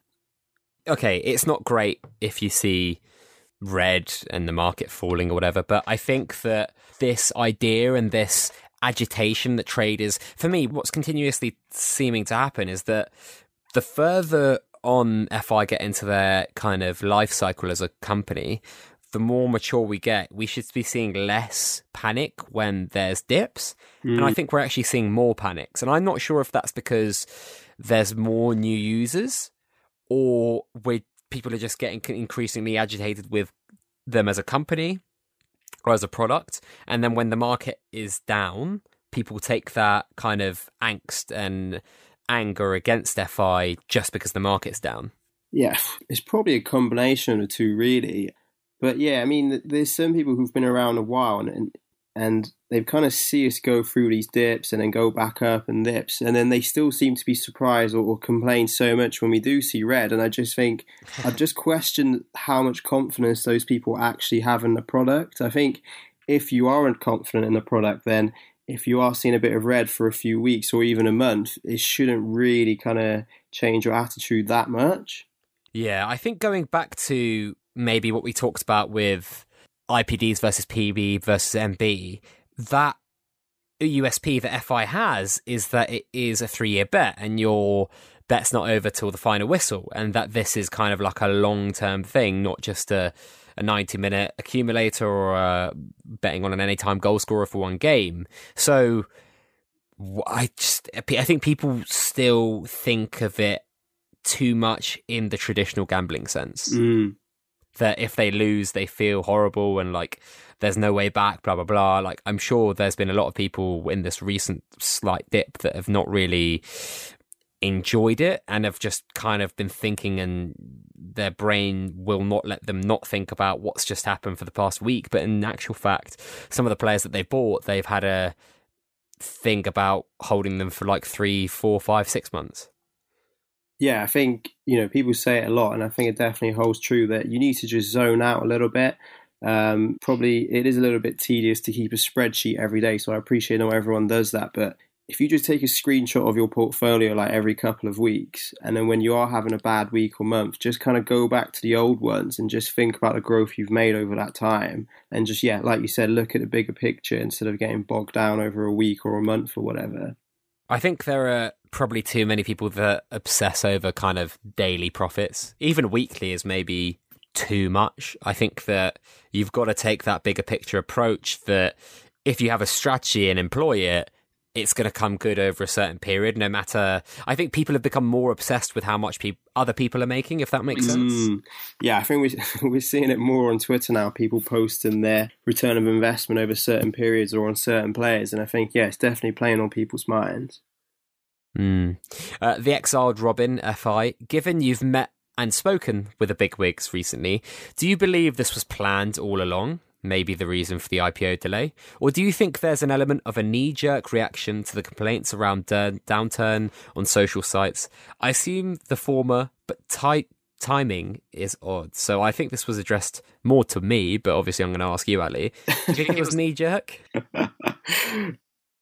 Okay, it's not great if you see red and the market falling or whatever, but I think that this idea and this agitation that traders, for me, what's continuously seeming to happen is that the further on FI get into their kind of life cycle as a company, the more mature we get, we should be seeing less panic when there's dips. Mm. And I mm. think we're actually seeing more panics. And I'm not sure if that's because there's more new users or we people are just getting increasingly agitated with them as a company or as a product. And then when the market is down, people take that kind of angst and anger against FI just because the market's down. Yeah, it's probably a combination of two, really. But yeah, I mean, there's some people who've been around a while and and they've kind of see us go through these dips and then go back up and dips, and then they still seem to be surprised or, or complain so much when we do see red. And I just think [LAUGHS] I just question how much confidence those people actually have in the product. I think if you aren't confident in the product, then if you are seeing a bit of red for a few weeks or even a month, it shouldn't really kind of change your attitude that much. Yeah, I think going back to maybe what we talked about with IPDs versus PB versus MB, that USP that FI has is that it is a three year bet and your bet's not over till the final whistle, and that this is kind of like a long term thing, not just a a 90 minute accumulator or a betting on an anytime goal scorer for one game. So I just I think people still think of it too much in the traditional gambling sense. Mm that if they lose, they feel horrible and like there's no way back, blah, blah, blah. Like, I'm sure there's been a lot of people in this recent slight dip that have not really enjoyed it and have just kind of been thinking and their brain will not let them not think about what's just happened for the past week. But in actual fact, some of the players that they bought, they've had a think about holding them for like three, four, five, six months yeah, I think you know people say it a lot, and I think it definitely holds true that you need to just zone out a little bit. Um, probably it is a little bit tedious to keep a spreadsheet every day, so I appreciate not everyone does that. But if you just take a screenshot of your portfolio like every couple of weeks, and then when you are having a bad week or month, just kind of go back to the old ones and just think about the growth you've made over that time, and just yeah, like you said, look at the bigger picture instead of getting bogged down over a week or a month or whatever. I think there are probably too many people that obsess over kind of daily profits. Even weekly is maybe too much. I think that you've got to take that bigger picture approach that if you have a strategy and employ it, it's going to come good over a certain period, no matter. I think people have become more obsessed with how much pe- other people are making, if that makes sense. Mm, yeah, I think we, [LAUGHS] we're seeing it more on Twitter now. People posting their return of investment over certain periods or on certain players, and I think yeah, it's definitely playing on people's minds. Mm. Uh, the exiled Robin Fi. Given you've met and spoken with the bigwigs recently, do you believe this was planned all along? maybe the reason for the IPO delay? Or do you think there's an element of a knee jerk reaction to the complaints around downturn on social sites? I assume the former, but tight timing is odd. So I think this was addressed more to me, but obviously I'm going to ask you, Ali. Do you think it was [LAUGHS] knee jerk?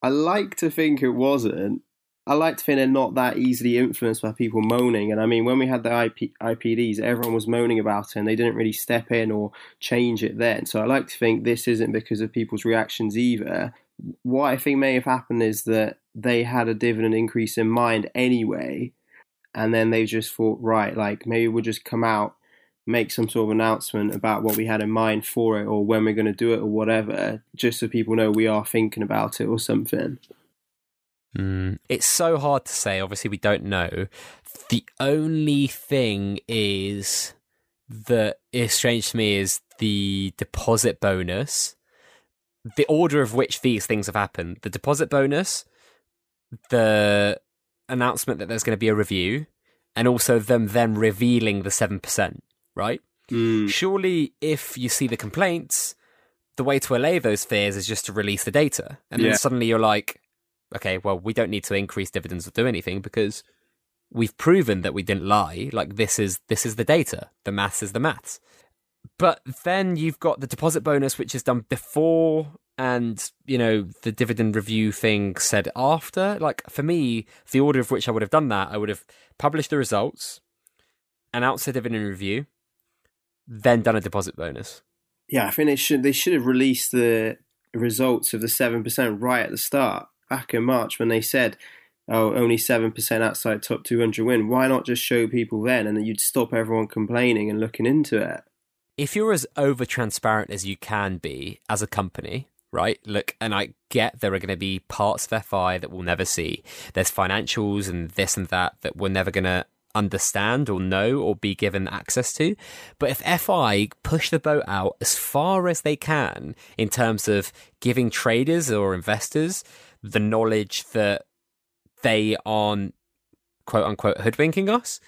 I like to think it wasn't. I like to think they're not that easily influenced by people moaning. And I mean, when we had the IP, IPDs, everyone was moaning about it and they didn't really step in or change it then. So I like to think this isn't because of people's reactions either. What I think may have happened is that they had a dividend increase in mind anyway. And then they just thought, right, like maybe we'll just come out, make some sort of announcement about what we had in mind for it or when we're going to do it or whatever, just so people know we are thinking about it or something. Mm, it's so hard to say. Obviously, we don't know. The only thing is that is strange to me is the deposit bonus the order of which these things have happened the deposit bonus, the announcement that there's going to be a review, and also them then revealing the 7%, right? Mm. Surely, if you see the complaints, the way to allay those fears is just to release the data. And Yeah. then suddenly you're like, okay, well, we don't need to increase dividends or do anything because we've proven that we didn't lie. Like this is this is the data. The maths is the maths. But then you've got the deposit bonus, which is done before, and you know the dividend review thing said after. Like for me, the order of which I would have done that, I would have published the results, announced a dividend review, then done a deposit bonus. Yeah, I think they should they should have released the results of the seven percent right at the start back in March when they said, "Oh, only seven percent outside top two hundred win." Why not just show people then, and then you'd stop everyone complaining and looking into it? if you're as over transparent as you can be as a company, right? Look, and I get there are going to be parts of FI that we'll never see. There's financials and this and that that we're never going to understand or know or be given access to. But if FI push the boat out as far as they can in terms of giving traders or investors the knowledge that they aren't quote unquote hoodwinking us,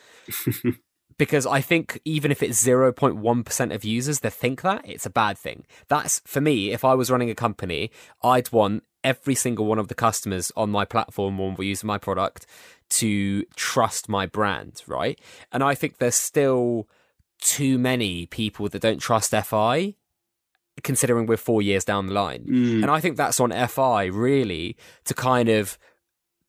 [LAUGHS] because I think even if it's 0.1% of users that think that, it's a bad thing. That's for me, if I was running a company, I'd want every single one of the customers on my platform when we use my product to trust my brand, right? And I think there's still too many people that don't trust FI considering we're 4 years down the line. Mm. And I think that's on FI really to kind of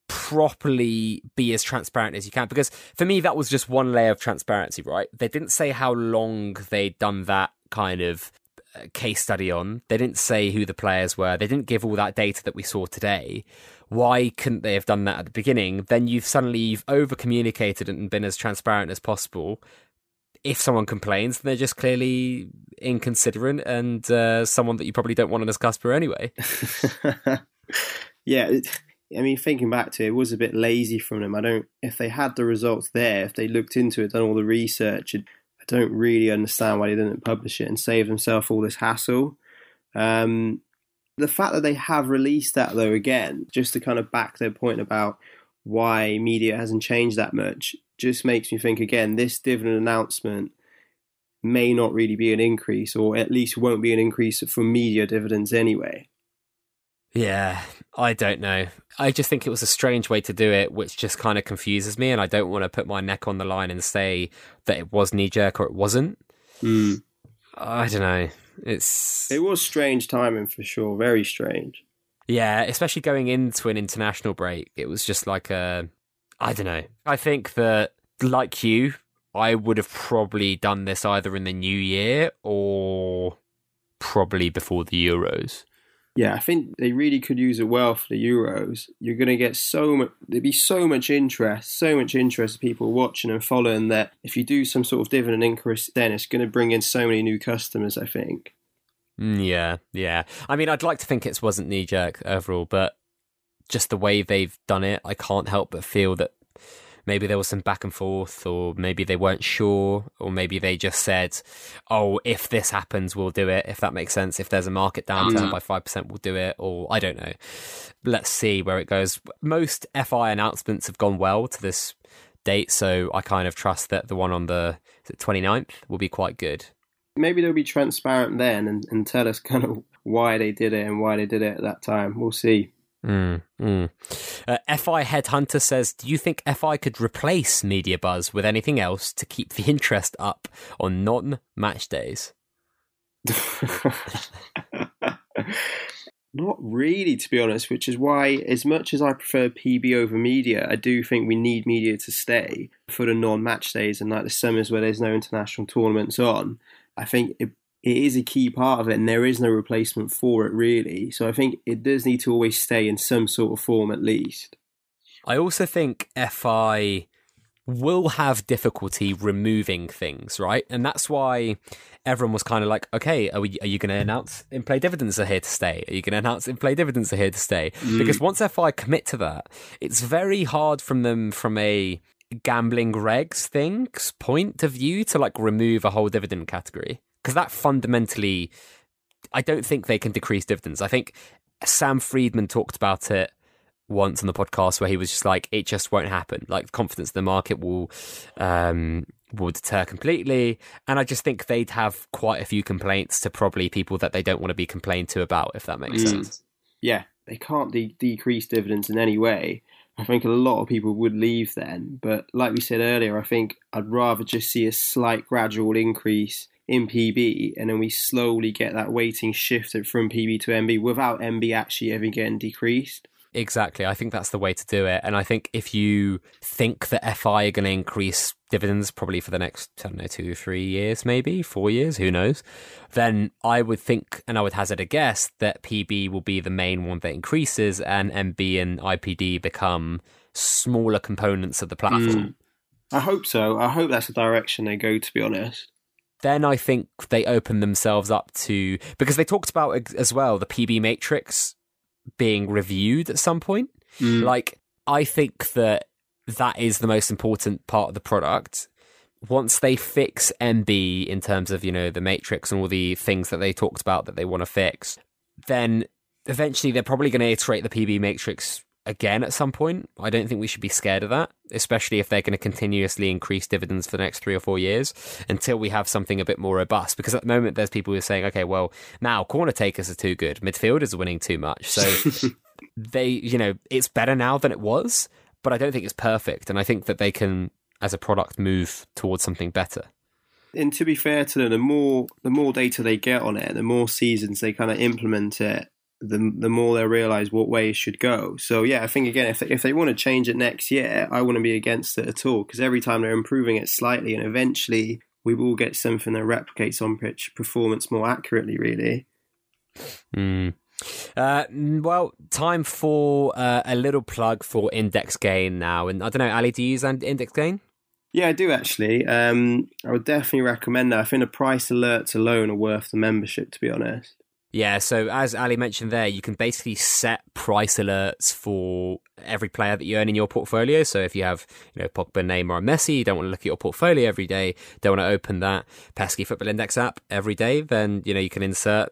properly be as transparent as you can. Because for me that was just one layer of transparency right? They didn't say how long they'd done that kind of uh, case study on. They didn't say who the players were. They didn't give all that data that we saw today. Why couldn't they have done that at the beginning? Then you've suddenly you've over communicated and been as transparent as possible if someone complains then they're just clearly inconsiderate and uh, someone that you probably don't want on as customer anyway [LAUGHS] yeah, I mean, thinking back to it, it was a bit lazy from them. I don't, if they had the results there, if they looked into it, done all the research, I don't really understand why they didn't publish it and save themselves all this hassle. Um, the fact that they have released that though again, just to kind of back their point about why media hasn't changed that much, just makes me think again, this dividend announcement may not really be an increase, or at least won't be an increase for media dividends anyway. Yeah, I don't know. I just think it was a strange way to do it, which just kind of confuses me. And I don't want to put my neck on the line and say that it was knee jerk or it wasn't. Mm. I don't know. It's It was strange timing for sure, very strange. Yeah, especially going into an international break. It was just like a I don't know. I think that like you, I would have probably done this either in the new year or probably before the Euros. Yeah, I think they really could use it well for the Euros. You're going to get so much, there'd be so much interest, so much interest of people watching and following that if you do some sort of dividend increase, then it's going to bring in so many new customers, I think. Mm, Yeah, yeah. I mean, I'd like to think it wasn't knee jerk overall, but just the way they've done it, I can't help but feel that maybe there was some back and forth, or maybe they weren't sure, or maybe they just said, "Oh, if this happens, we'll do it." If that makes sense. If there's a market downturn Mm. by five percent, we'll do it. Or I don't know. Let's see where it goes. Most FI announcements have gone well to this date, so I kind of trust that the one on the is it 29th will be quite good. Maybe they'll be transparent then and, and tell us kind of why they did it and why they did it at that time. We'll see. Mm, mm. Uh, FI Headhunter says, Do you think FI could replace Media Buzz with anything else to keep the interest up on non match days? [LAUGHS] Not really, to be honest, which is why, as much as I prefer PB over media, I do think we need media to stay for the non match days and like the summers where there's no international tournaments on. I think it, it is a key part of it, and there is no replacement for it, really. So I think it does need to always stay in some sort of form at least. I also think FI will have difficulty removing things, right? And that's why everyone was kind of like, okay, are, we, are you going to announce in play dividends are here to stay? Are you going to announce in play dividends are here to stay? Mm. Because once FI commit to that, it's very hard from them from a gambling regs things point of view to like remove a whole dividend category because that fundamentally I don't think they can decrease dividends. I think Sam Friedman talked about it once on the podcast where he was just like, it just won't happen. Like confidence in the market will um, will deter completely. And I just think they'd have quite a few complaints to probably people that they don't want to be complained to about, if that makes mm. sense. Yeah, they can't de- decrease dividends in any way. I think a lot of people would leave then. But like we said earlier, I think I'd rather just see a slight gradual increase in PB and then we slowly get that weighting shifted from PB to MB without MB actually ever getting decreased. Exactly. I think that's the way to do it. And I think if you think that FI are going to increase dividends probably for the next, I don't know, two, three years, maybe four years, who knows, then I would think, and I would hazard a guess, that PB will be the main one that increases and MB and IPD become smaller components of the platform. Mm. I hope so. I hope that's the direction they go, to be honest then I think they open themselves up to because they talked about as well the PB matrix being reviewed at some point. Mm. Like, I think that that is the most important part of the product. Once they fix MB in terms of, you know, the matrix and all the things that they talked about that they want to fix, then eventually they're probably going to iterate the PB matrix again at some point. I don't think we should be scared of that, especially if they're going to continuously increase dividends for the next three or four years until we have something a bit more robust. Because at the moment, there's people who are saying, okay, well, now corner takers are too good, midfielders are winning too much. So [LAUGHS] they, you know, it's better now than it was, but I don't think it's perfect. And I think that they can, as a product, move towards something better. And to be fair to them, the more the more data they get on it, the more seasons they kind of implement it, the the more they realise what way it should go. So yeah, I think again, if they, if they want to change it next year, I wouldn't be against it at all because every time they're improving it slightly, and eventually we will get something that replicates on pitch performance more accurately. Really. Mm. Uh, well, time for uh, a little plug for Index Gain now, and I don't know, Ali, do you use Index Gain? Yeah, I do actually. Um, I would definitely recommend that. I think the price alerts alone are worth the membership, to be honest. Yeah, so as Ali mentioned there, you can basically set price alerts for every player that you own in your portfolio. So if you have, you know, Pogba, Neymar, and Messi, you don't want to look at your portfolio every day, don't want to open that pesky football index app every day, then you know you can insert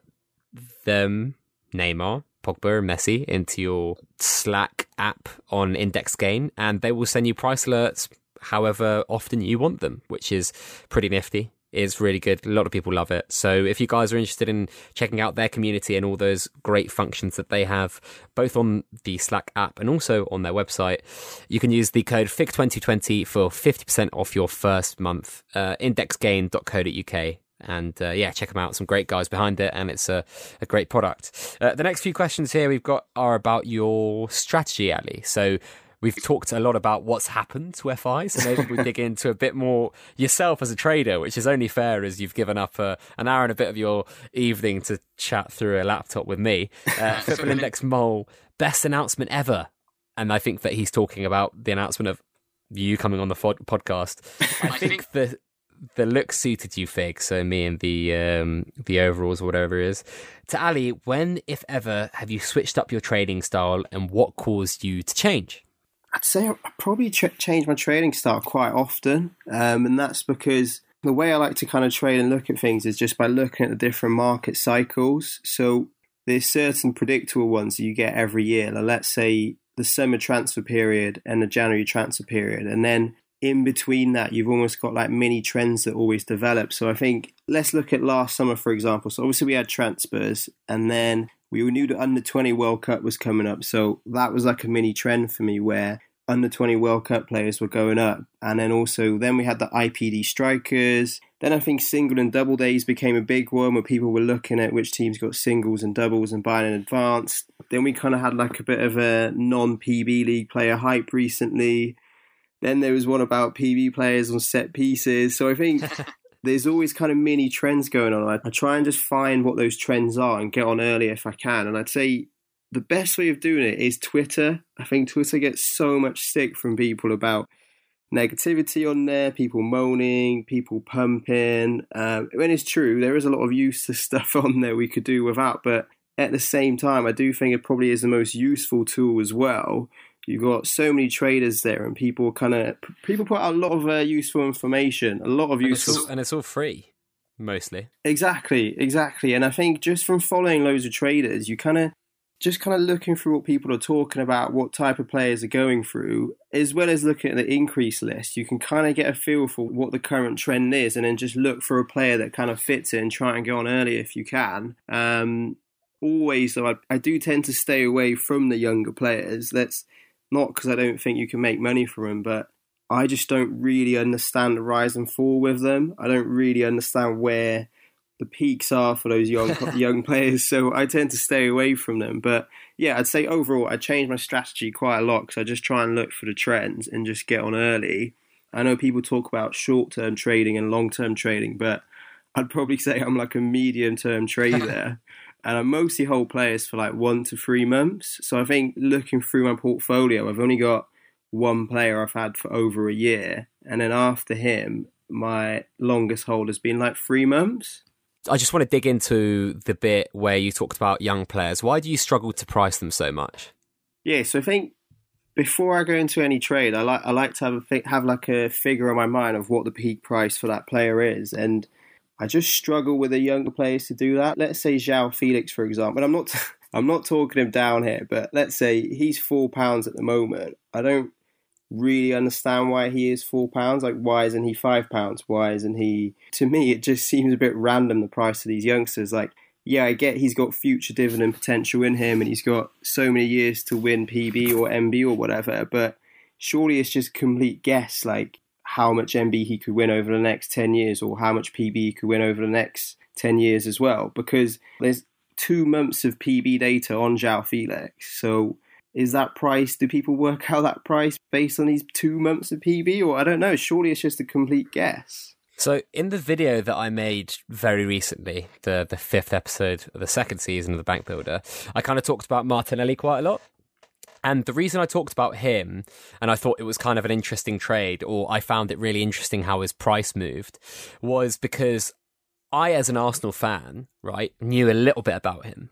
them, Neymar, Pogba, and Messi into your Slack app on Index Gain, and they will send you price alerts however often you want them, which is pretty nifty is really good. A lot of people love it. So if you guys are interested in checking out their community and all those great functions that they have, both on the Slack app and also on their website, you can use the code FIG2020 for 50% off your first month. Uh, indexgain.co.uk and uh, yeah, check them out. Some great guys behind it, and it's a, a great product. Uh, the next few questions here we've got are about your strategy, Ali. So We've talked a lot about what's happened to FI, so maybe we dig [LAUGHS] into a bit more yourself as a trader, which is only fair as you've given up uh, an hour and a bit of your evening to chat through a laptop with me. Uh, [LAUGHS] Football Index Mole, best announcement ever. And I think that he's talking about the announcement of you coming on the fod- podcast. [LAUGHS] I think the the look suited you, Fig. So me and the um, the overalls or whatever it is. To Ali, when, if ever, have you switched up your trading style, and what caused you to change? I'd say I probably ch- change my trading style quite often, um, and that's because the way I like to kind of trade and look at things is just by looking at the different market cycles. So there's certain predictable ones you get every year. Like let's say the summer transfer period and the January transfer period, and then in between that, you've almost got like mini trends that always develop. So I think let's look at last summer, for example. So obviously we had transfers, and then we knew the under 20 World Cup was coming up. So that was like a mini trend for me where under 20 World Cup players were going up. And then also, then we had the IPD strikers. Then I think single and double days became a big one where people were looking at which teams got singles and doubles and buying in advance. Then we kind of had like a bit of a non PB league player hype recently. Then there was one about PB players on set pieces. So I think [LAUGHS] there's always kind of mini trends going on. I, I, try and just find what those trends are and get on early if I can. And I'd say the best way of doing it is Twitter. I think Twitter gets so much stick from people about negativity on there, people moaning, people pumping. Um, when it's true, there is a lot of useless [LAUGHS] stuff on there we could do without. But at the same time, I do think it probably is the most useful tool as well You've got so many traders there, and people kind of people put out a lot of uh, useful information, a lot of and useful, it's all, and it's all free. mostly. Exactly, exactly. And I think just from following loads of traders, you kind of just kind of looking through what people are talking about, what type of players are going through, as well as looking at the increase list, you can kind of get a feel for what the current trend is, and then just look for a player that kind of fits it and try and go on early if you can. Um, always, though, I, I do tend to stay away from the younger players. That's not because I don't think you can make money from them, but I just don't really understand the rise and fall with them. I don't really understand where the peaks are for those young [LAUGHS] young players. So I tend to stay away from them. But yeah, I'd say overall I change my strategy quite a lot because I just try and look for the trends and just get on early. I know people talk about short term trading and long term trading, but I'd probably [LAUGHS] say I'm like a medium term trader. [LAUGHS] and I mostly hold players for like one to three months. So I think looking through my portfolio, I've only got one player I've had for over a year, and then after him, my longest hold has been like three months. I just want to dig into the bit where you talked about young players. Why do you struggle to price them so much? Yeah, so I think before I go into any trade, I like I like to have a, have like a figure in my mind of what the peak price for that player is, and I just struggle with the younger players to do that. Let's say João Felix, for example. And I'm not [LAUGHS] I'm not talking him down here, but let's say he's four pounds at the moment. I don't really understand why he is four pounds. Like, why isn't he five pounds? Why isn't he? To me, it just seems a bit random the price of these youngsters. Like, yeah, I get he's got future dividend potential in him, and he's got so many years to win PB or MB or whatever. But surely it's just complete guess, like how much MB he could win over the next ten years, or how much PB he could win over the next ten years as well. Because there's two months of PB data on João Felix, so is that price? Do people work [LAUGHS] out that price based on these two months of PB, or I don't know? Surely it's just a complete guess. So, in the video that I made very recently, the the fifth episode of the second season of the Bank Builder, I kind of talked about Martinelli quite a lot. And the reason I talked about him, and I thought it was kind of an interesting trade, or I found it really interesting how his price moved, was because I, as an Arsenal fan, right, knew a little bit about him,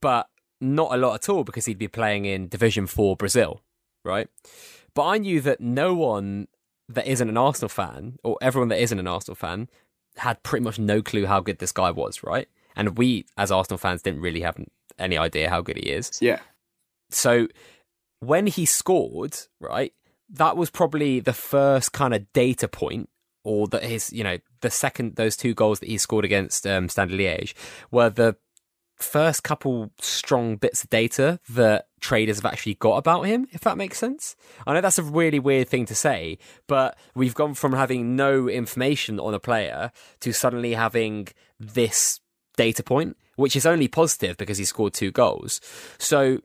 but not a lot at all because he'd be playing in Division 4 Brazil, right? But I knew that no one that isn't an Arsenal fan, or everyone that isn't an Arsenal fan, had pretty much no clue how good this guy was, right? And we, as Arsenal fans, didn't really have any idea how good he is. Yeah. So when he scored, right, that was probably the first kind of data point, or that his, you know, the second, those two goals that he scored against um, Standard Liège were the first couple strong bits of data that traders have actually got about him, if that makes sense. I know that's a really weird thing to say, but we've gone from having no information on a player to suddenly having this data point, which is only positive because he scored two goals. So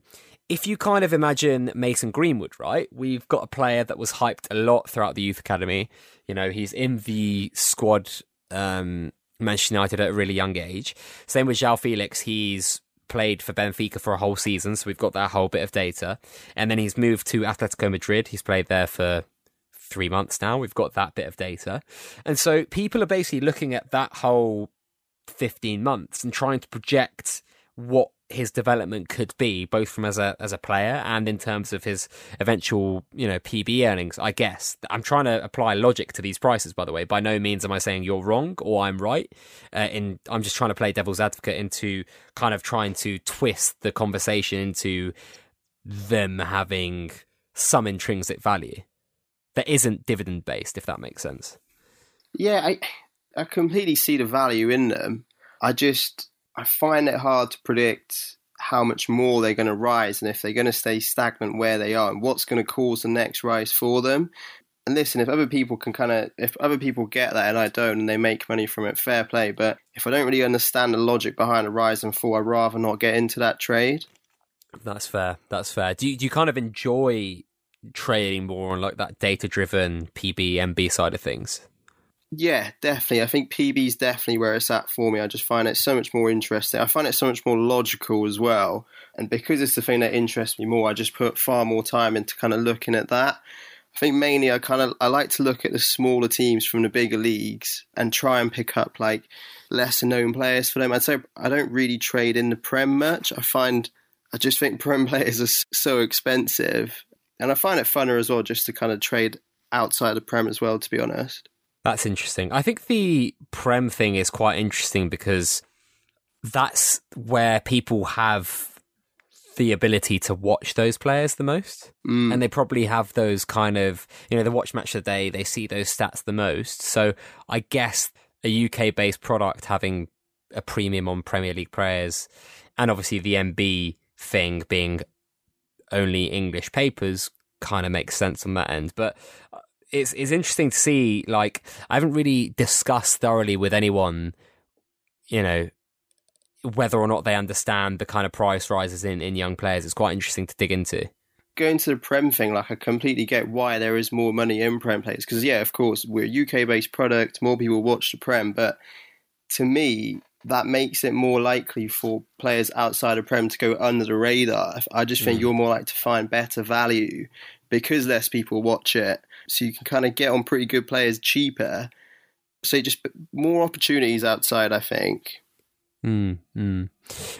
if you kind of imagine Mason Greenwood, right? We've got a player that was hyped a lot throughout the youth academy. You know, he's in the squad um, Manchester United at a really young age. Same with João Felix. He's played for Benfica for a whole season, so we've got that whole bit of data. And then he's moved to Atletico Madrid. He's played there for three months now. We've got that bit of data. And so people are basically looking at that whole 15 months and trying to project what his development could be, both from as a as a player and in terms of his eventual, you know, PB earnings. I guess I'm trying to apply logic to these prices. By the way, by no means am I saying you're wrong or I'm right. Uh, in I'm just trying to play devil's advocate into kind of trying to twist the conversation into them having some intrinsic value that isn't dividend based, if that makes sense. Yeah, I I completely see the value in them. I just I find it hard to predict how much more they're going to rise and if they're going to stay stagnant where they are and what's going to cause the next rise for them. And listen, if other people can kind of, if other people get that and I don't and they make money from it, fair play. But if I don't really understand the logic behind a rise and fall, I'd rather not get into that trade. That's fair. That's fair. Do you, do you kind of enjoy trading more on like that data driven PB, MB side of things? Yeah, definitely. I think PB is definitely where it's at for me. I just find it so much more interesting. I find it so much more logical as well. And because it's the thing that interests me more, I just put far more time into kind of looking at that. I think mainly I kind of I like to look at the smaller teams from the bigger leagues and try and pick up like lesser known players for them. I'd say I don't really trade in the Prem much. I find I just think Prem [LAUGHS] players are so expensive, and I find it funner as well just to kind of trade outside the Prem as well. To be honest. That's interesting. I think the Prem thing is quite interesting because that's where people have the ability to watch those players the most. Mm. And they probably have those kind of, you know, the watch match of the day, they see those stats the most. So I guess a UK based product having a premium on Premier League players and obviously the MB thing being only English papers kind of makes sense on that end. But it's it's interesting to see. Like I haven't really discussed thoroughly with anyone, you know, whether or not they understand the kind of price rises in in young players. It's quite interesting to dig into. Going to the Prem thing, like I completely get why there is more money in Prem players because yeah, of course we're a UK based product. More people watch the Prem, but to me, that makes it more likely for players outside of Prem to go under the radar. I just think mm. you're more likely to find better value because less people watch it. So you can kind of get on pretty good players cheaper. So just more opportunities outside, I think. Mm, mm.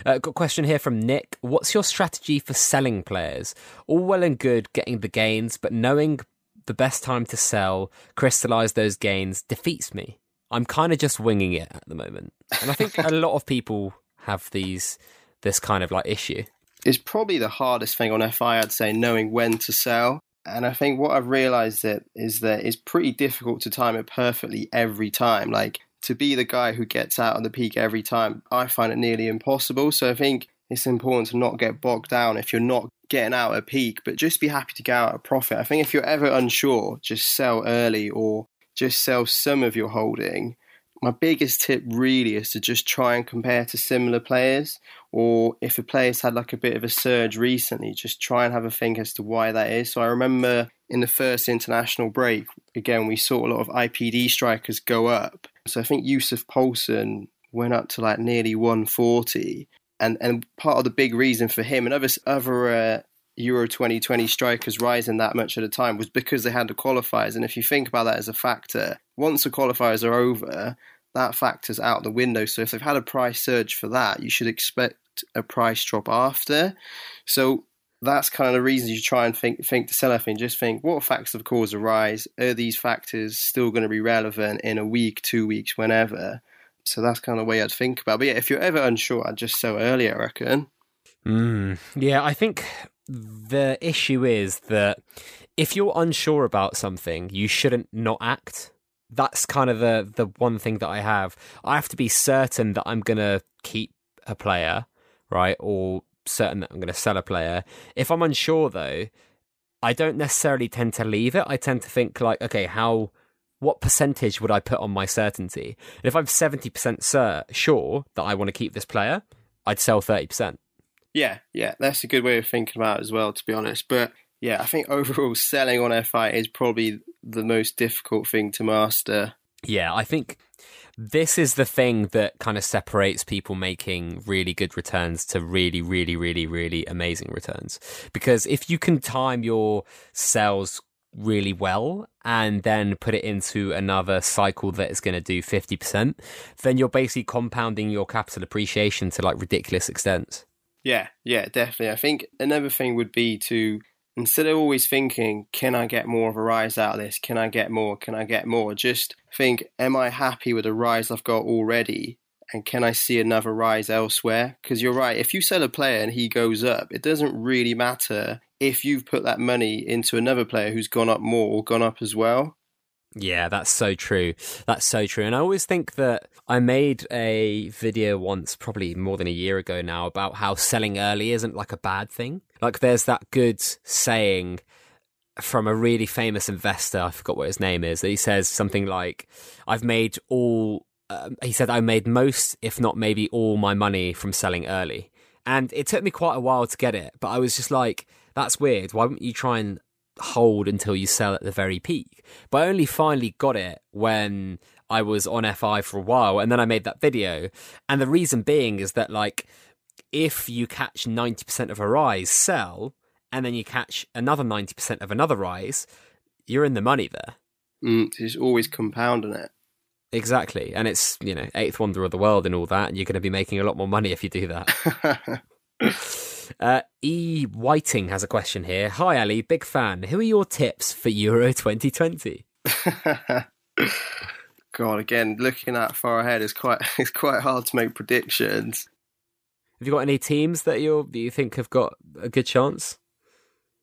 Uh, got a question here from Nick. What's your strategy for selling players? All well and good getting the gains, but knowing the best time to sell, crystallize those gains defeats me. I'm kind of just winging it at the moment, and I think a [LAUGHS] lot of people have these this kind of like issue. It's probably the hardest thing on FI, I'd say, knowing when to sell. And I think what I've realized that is that it's pretty difficult to time it perfectly every time. Like to be the guy who gets out on the peak every time, I find it nearly impossible. So I think it's important to not get bogged down if you're not getting out at peak, but just be happy to get out at profit. I think if you're ever unsure, just sell early or just sell some of your holding. My biggest tip really is to just try and compare to similar players, or if a player's had like a bit of a surge recently, just try and have a think as to why that is. So I remember in the first international break, again, we saw a lot of IPD strikers go up. So I think Yussuf Poulsen went up to like nearly 140. And, and part of the big reason for him and other other uh, Euro 2020 strikers rising that much at a time was because they had the qualifiers. And if you think about that as a factor, once the qualifiers are over, that factor's out the window. So if they've had a price surge for that, you should expect a price drop after. So that's kind of the reason you try and think think to sell anything. Just think what factors have caused a rise. Are these factors still going to be relevant in a week, two weeks, whenever? So that's kind of the way I'd think about. It. But yeah, if you're ever unsure, I'd just sell early. I reckon. Mm, yeah, I think the issue is that if you're unsure about something, you shouldn't not act. That's kind of the the one thing that I have. I have to be certain that I'm gonna keep a player, right, or certain that I'm gonna sell a player. If I'm unsure though, I don't necessarily tend to leave it. I tend to think like, okay, how what percentage would I put on my certainty? And if I'm 70% cert, sure that I want to keep this player, I'd sell 30%. Yeah, yeah, that's a good way of thinking about it as well, to be honest. But yeah, I think overall selling on FI is probably the most difficult thing to master. Yeah, I think this is the thing that kind of separates people making really good returns to really, really, really, really amazing returns. Because if you can time your sales really well and then put it into another cycle that is going to do 50%, then you're basically compounding your capital appreciation to like ridiculous extents. Yeah, yeah, definitely. I think another thing would be to instead of always thinking, can I get more of a rise out of this? Can I get more? Can I get more? Just think, am I happy with the rise I've got already? And can I see another rise elsewhere? Because you're right, if you sell a player and he goes up, it doesn't really matter if you've put that money into another player who's gone up more or gone up as well. Yeah, that's so true. That's so true. And I always think that I made a video once, probably more than a year ago now, about how selling early isn't like a bad thing. Like, there's that good saying from a really famous investor, I forgot what his name is, that he says something like, I've made all, um, he said, I made most, if not maybe all my money from selling early. And it took me quite a while to get it, but I was just like, that's weird. Why wouldn't you try and hold until you sell at the very peak. But I only finally got it when I was on FI for a while and then I made that video. And the reason being is that, like, if you catch 90% of a rise, sell, and then you catch another 90% of another rise, you're in the money there. Mm, it's always compounding it. Exactly. And it's, you know, eighth wonder of the world and all that. And you're going to be making a lot more money if you do that. [LAUGHS] Uh, e. Whiting has a question here. Hi, Ali, big fan. Who are your tips for Euro 2020? [LAUGHS] God, again, looking that far ahead is quite [LAUGHS] it's quite hard to make predictions. Have you got any teams that you that you think have got a good chance?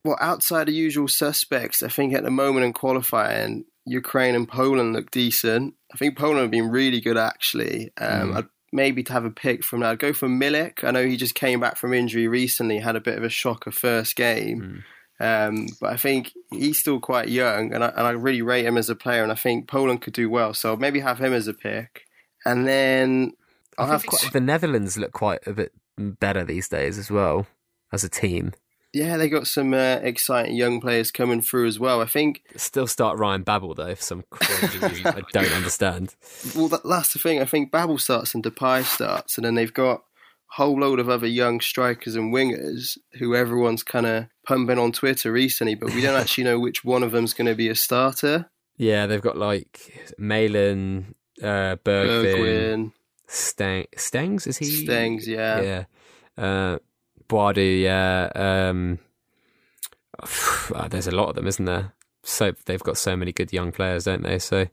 Well, outside the usual suspects, I think at the moment in qualifying, Ukraine and Poland look decent. I think Poland have been really good actually. Um, mm. I'd maybe to have a pick from that. I'd go for Milik. I know he just came back from injury recently, had a bit of a shocker first game. Mm. Um, but I think he's still quite young, and I, and I really rate him as a player. And I think Poland could do well, so maybe have him as a pick. And then I'll have quite, the Netherlands look quite a bit better these days as well as a team. Yeah, they got some uh, exciting young players coming through as well. I think still start Ryan Babel though for some crazy. I don't understand. [LAUGHS] Well, that, that's the thing. I think Babel starts and Depay starts, and then they've got a whole load of other young strikers and wingers who everyone's kind of pumping on Twitter recently, but we don't [LAUGHS] actually know which one of them's going to be a starter. Yeah, they've got like Malen, uh, Bergwijn, Stang, Stengs. Is he Stengs? Yeah, yeah. Uh, Boadu, yeah. Um, [SIGHS] there's a lot of them, isn't there? so they've got so many good young players, don't they? So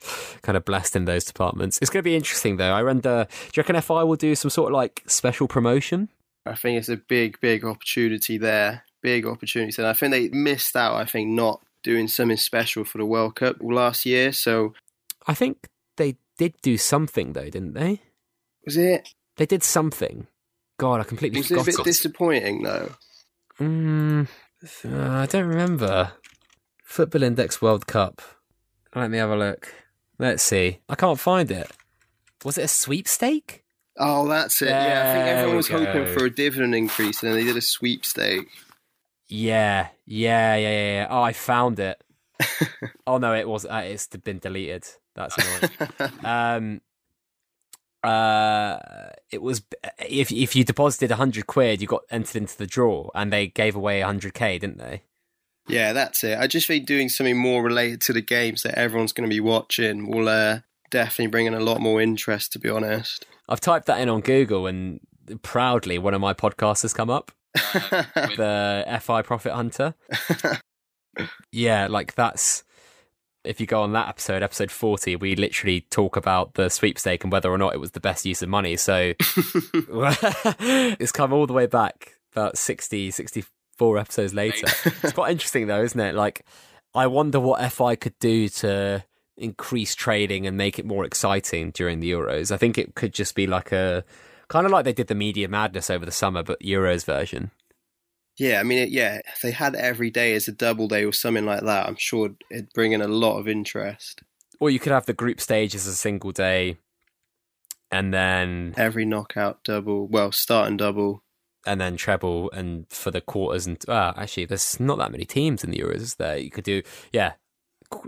kind of blessed in those departments. It's going to be interesting though. I wonder, do you reckon FI will do some sort of like special promotion? I think it's a big, big opportunity there. Big opportunity. And I think they missed out, I think, not doing something special for the World Cup last year. So I think they did do something though, didn't they? Was it? They did something. God, I completely was forgot. it a bit disappointing though? Mm, uh, I don't remember. Football Index World Cup. Let me have a look. Let's see. I can't find it. Was it a sweepstake? Oh, that's it. There yeah, I think everyone was go. hoping for a dividend increase, and they did a sweepstake. Yeah, yeah, yeah, yeah. yeah. Oh, I found it. [LAUGHS] oh no, it was. Uh, it's been deleted. That's annoying. [LAUGHS] um, uh, it was if if you deposited hundred quid, you got entered into the draw, and they gave away hundred k, didn't they? Yeah, that's it. I just think doing something more related to the games that everyone's going to be watching will uh, definitely bring in a lot more interest, to be honest. I've typed that in on Google and proudly one of my podcasts has come up. [LAUGHS] the FI Profit Hunter. [LAUGHS] yeah, like that's if you go on that episode, episode 40, we literally talk about the sweepstake and whether or not it was the best use of money. So [LAUGHS] it's come all the way back about 60, 60, four episodes later. it's quite interesting though, isn't it? Like, I wonder what FI could do to increase trading and make it more exciting during the Euros. I think it could just be like a kind of like they did the Media Madness over the summer, but Euros version. Yeah, I mean, it, yeah, if they had every day as a double day or something like that, I'm sure it'd bring in a lot of interest. Or you could have the group stage as a single day, and then every knockout double, well, start and double, and then treble and for the quarters and uh, actually there's not that many teams in the Euros is there? You could do yeah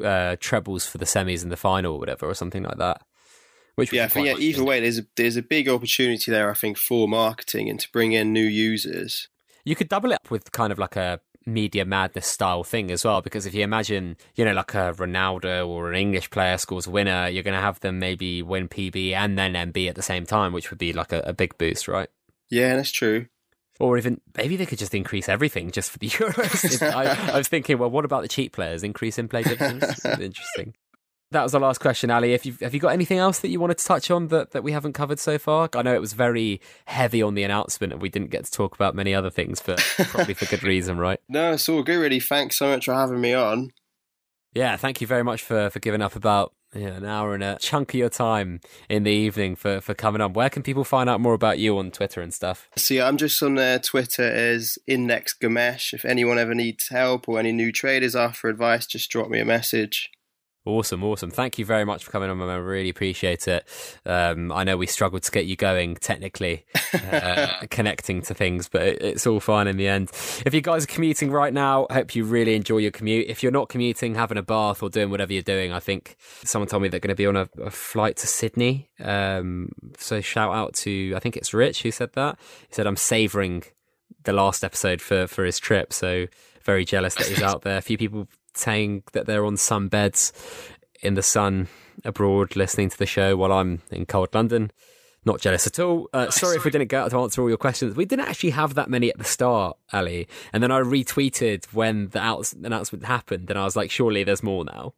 uh, trebles for the semis and the final or whatever or something like that which yeah, think, yeah either way there's a, there's a big opportunity there I think for marketing and to bring in new users you could double it up with kind of like a media madness style thing as well because if you imagine you know like a Ronaldo or an English player scores a winner you're going to have them maybe win PB and then MB at the same time which would be like a, a big boost right yeah that's true or even maybe they could just increase everything just for the [LAUGHS] Euros. [LAUGHS] I, I, was thinking, well, what about the cheap players? Increase in play dividends? Interesting. That was the last question, Ali. If you have you got anything else that you wanted to touch on that, that we haven't covered so far? I know it was very heavy on the announcement, and we didn't get to talk about many other things, but probably for good reason, right? [LAUGHS] No, it's all good. Really, thanks so much for having me on. Yeah, thank you very much for for giving up about yeah, an hour and a chunk of your time in the evening for, for coming on. Where can people find out more about you on Twitter and stuff? See, I'm just on uh, Twitter as Index Gamesh. If anyone ever needs help or any new traders after advice, just drop me a message. Awesome, awesome. Thank you very much for coming on, man. I really appreciate it. Um, I know we struggled to get you going technically, uh, [LAUGHS] connecting to things, but it, it's all fine in the end. If you guys are commuting right now, I hope you really enjoy your commute. If you're not commuting, having a bath or doing whatever you're doing, I think someone told me they're going to be on a, a flight to Sydney. Um, so shout out to, I think it's Rich who said that. He said, I'm savouring the last episode for, for his trip. So very jealous that he's [LAUGHS] out there. A few people saying that they're on sun beds in the sun abroad listening to the show while I'm in cold London. Not jealous at all. Uh, sorry if we didn't get to answer all your questions. We didn't actually have that many at the start, Ali. And then I retweeted when the announcement happened, and I was like, surely there's more now.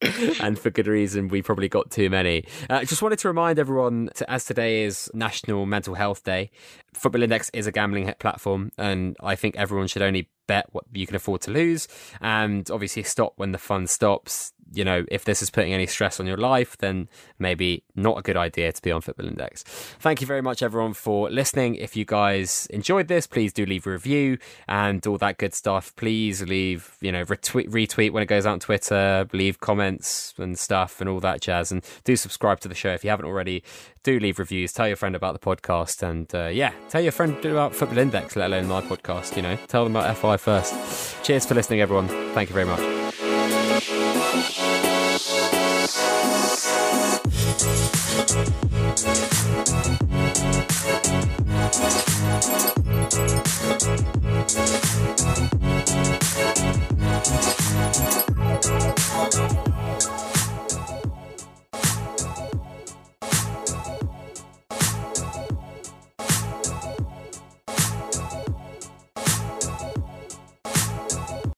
[LAUGHS] and for good reason. We probably got too many. Uh, just wanted to remind everyone, to, as today is National Mental Health Day, Football Index is a gambling platform, and I think everyone should only bet what you can afford to lose, and obviously stop when the fun stops you know, if this is putting any stress on your life, then maybe not a good idea to be on Football Index. Thank you very much, everyone, for listening. If you guys enjoyed this, please do leave a review and all that good stuff. Please leave, you know, retweet, retweet when it goes out on Twitter, leave comments and stuff and all that jazz. And do subscribe to the show if you haven't already. Do leave reviews. Tell your friend about the podcast. And uh, yeah, tell your friend about Football Index, let alone my podcast. You know, tell them about FI first. Cheers for listening, everyone. Thank you very much.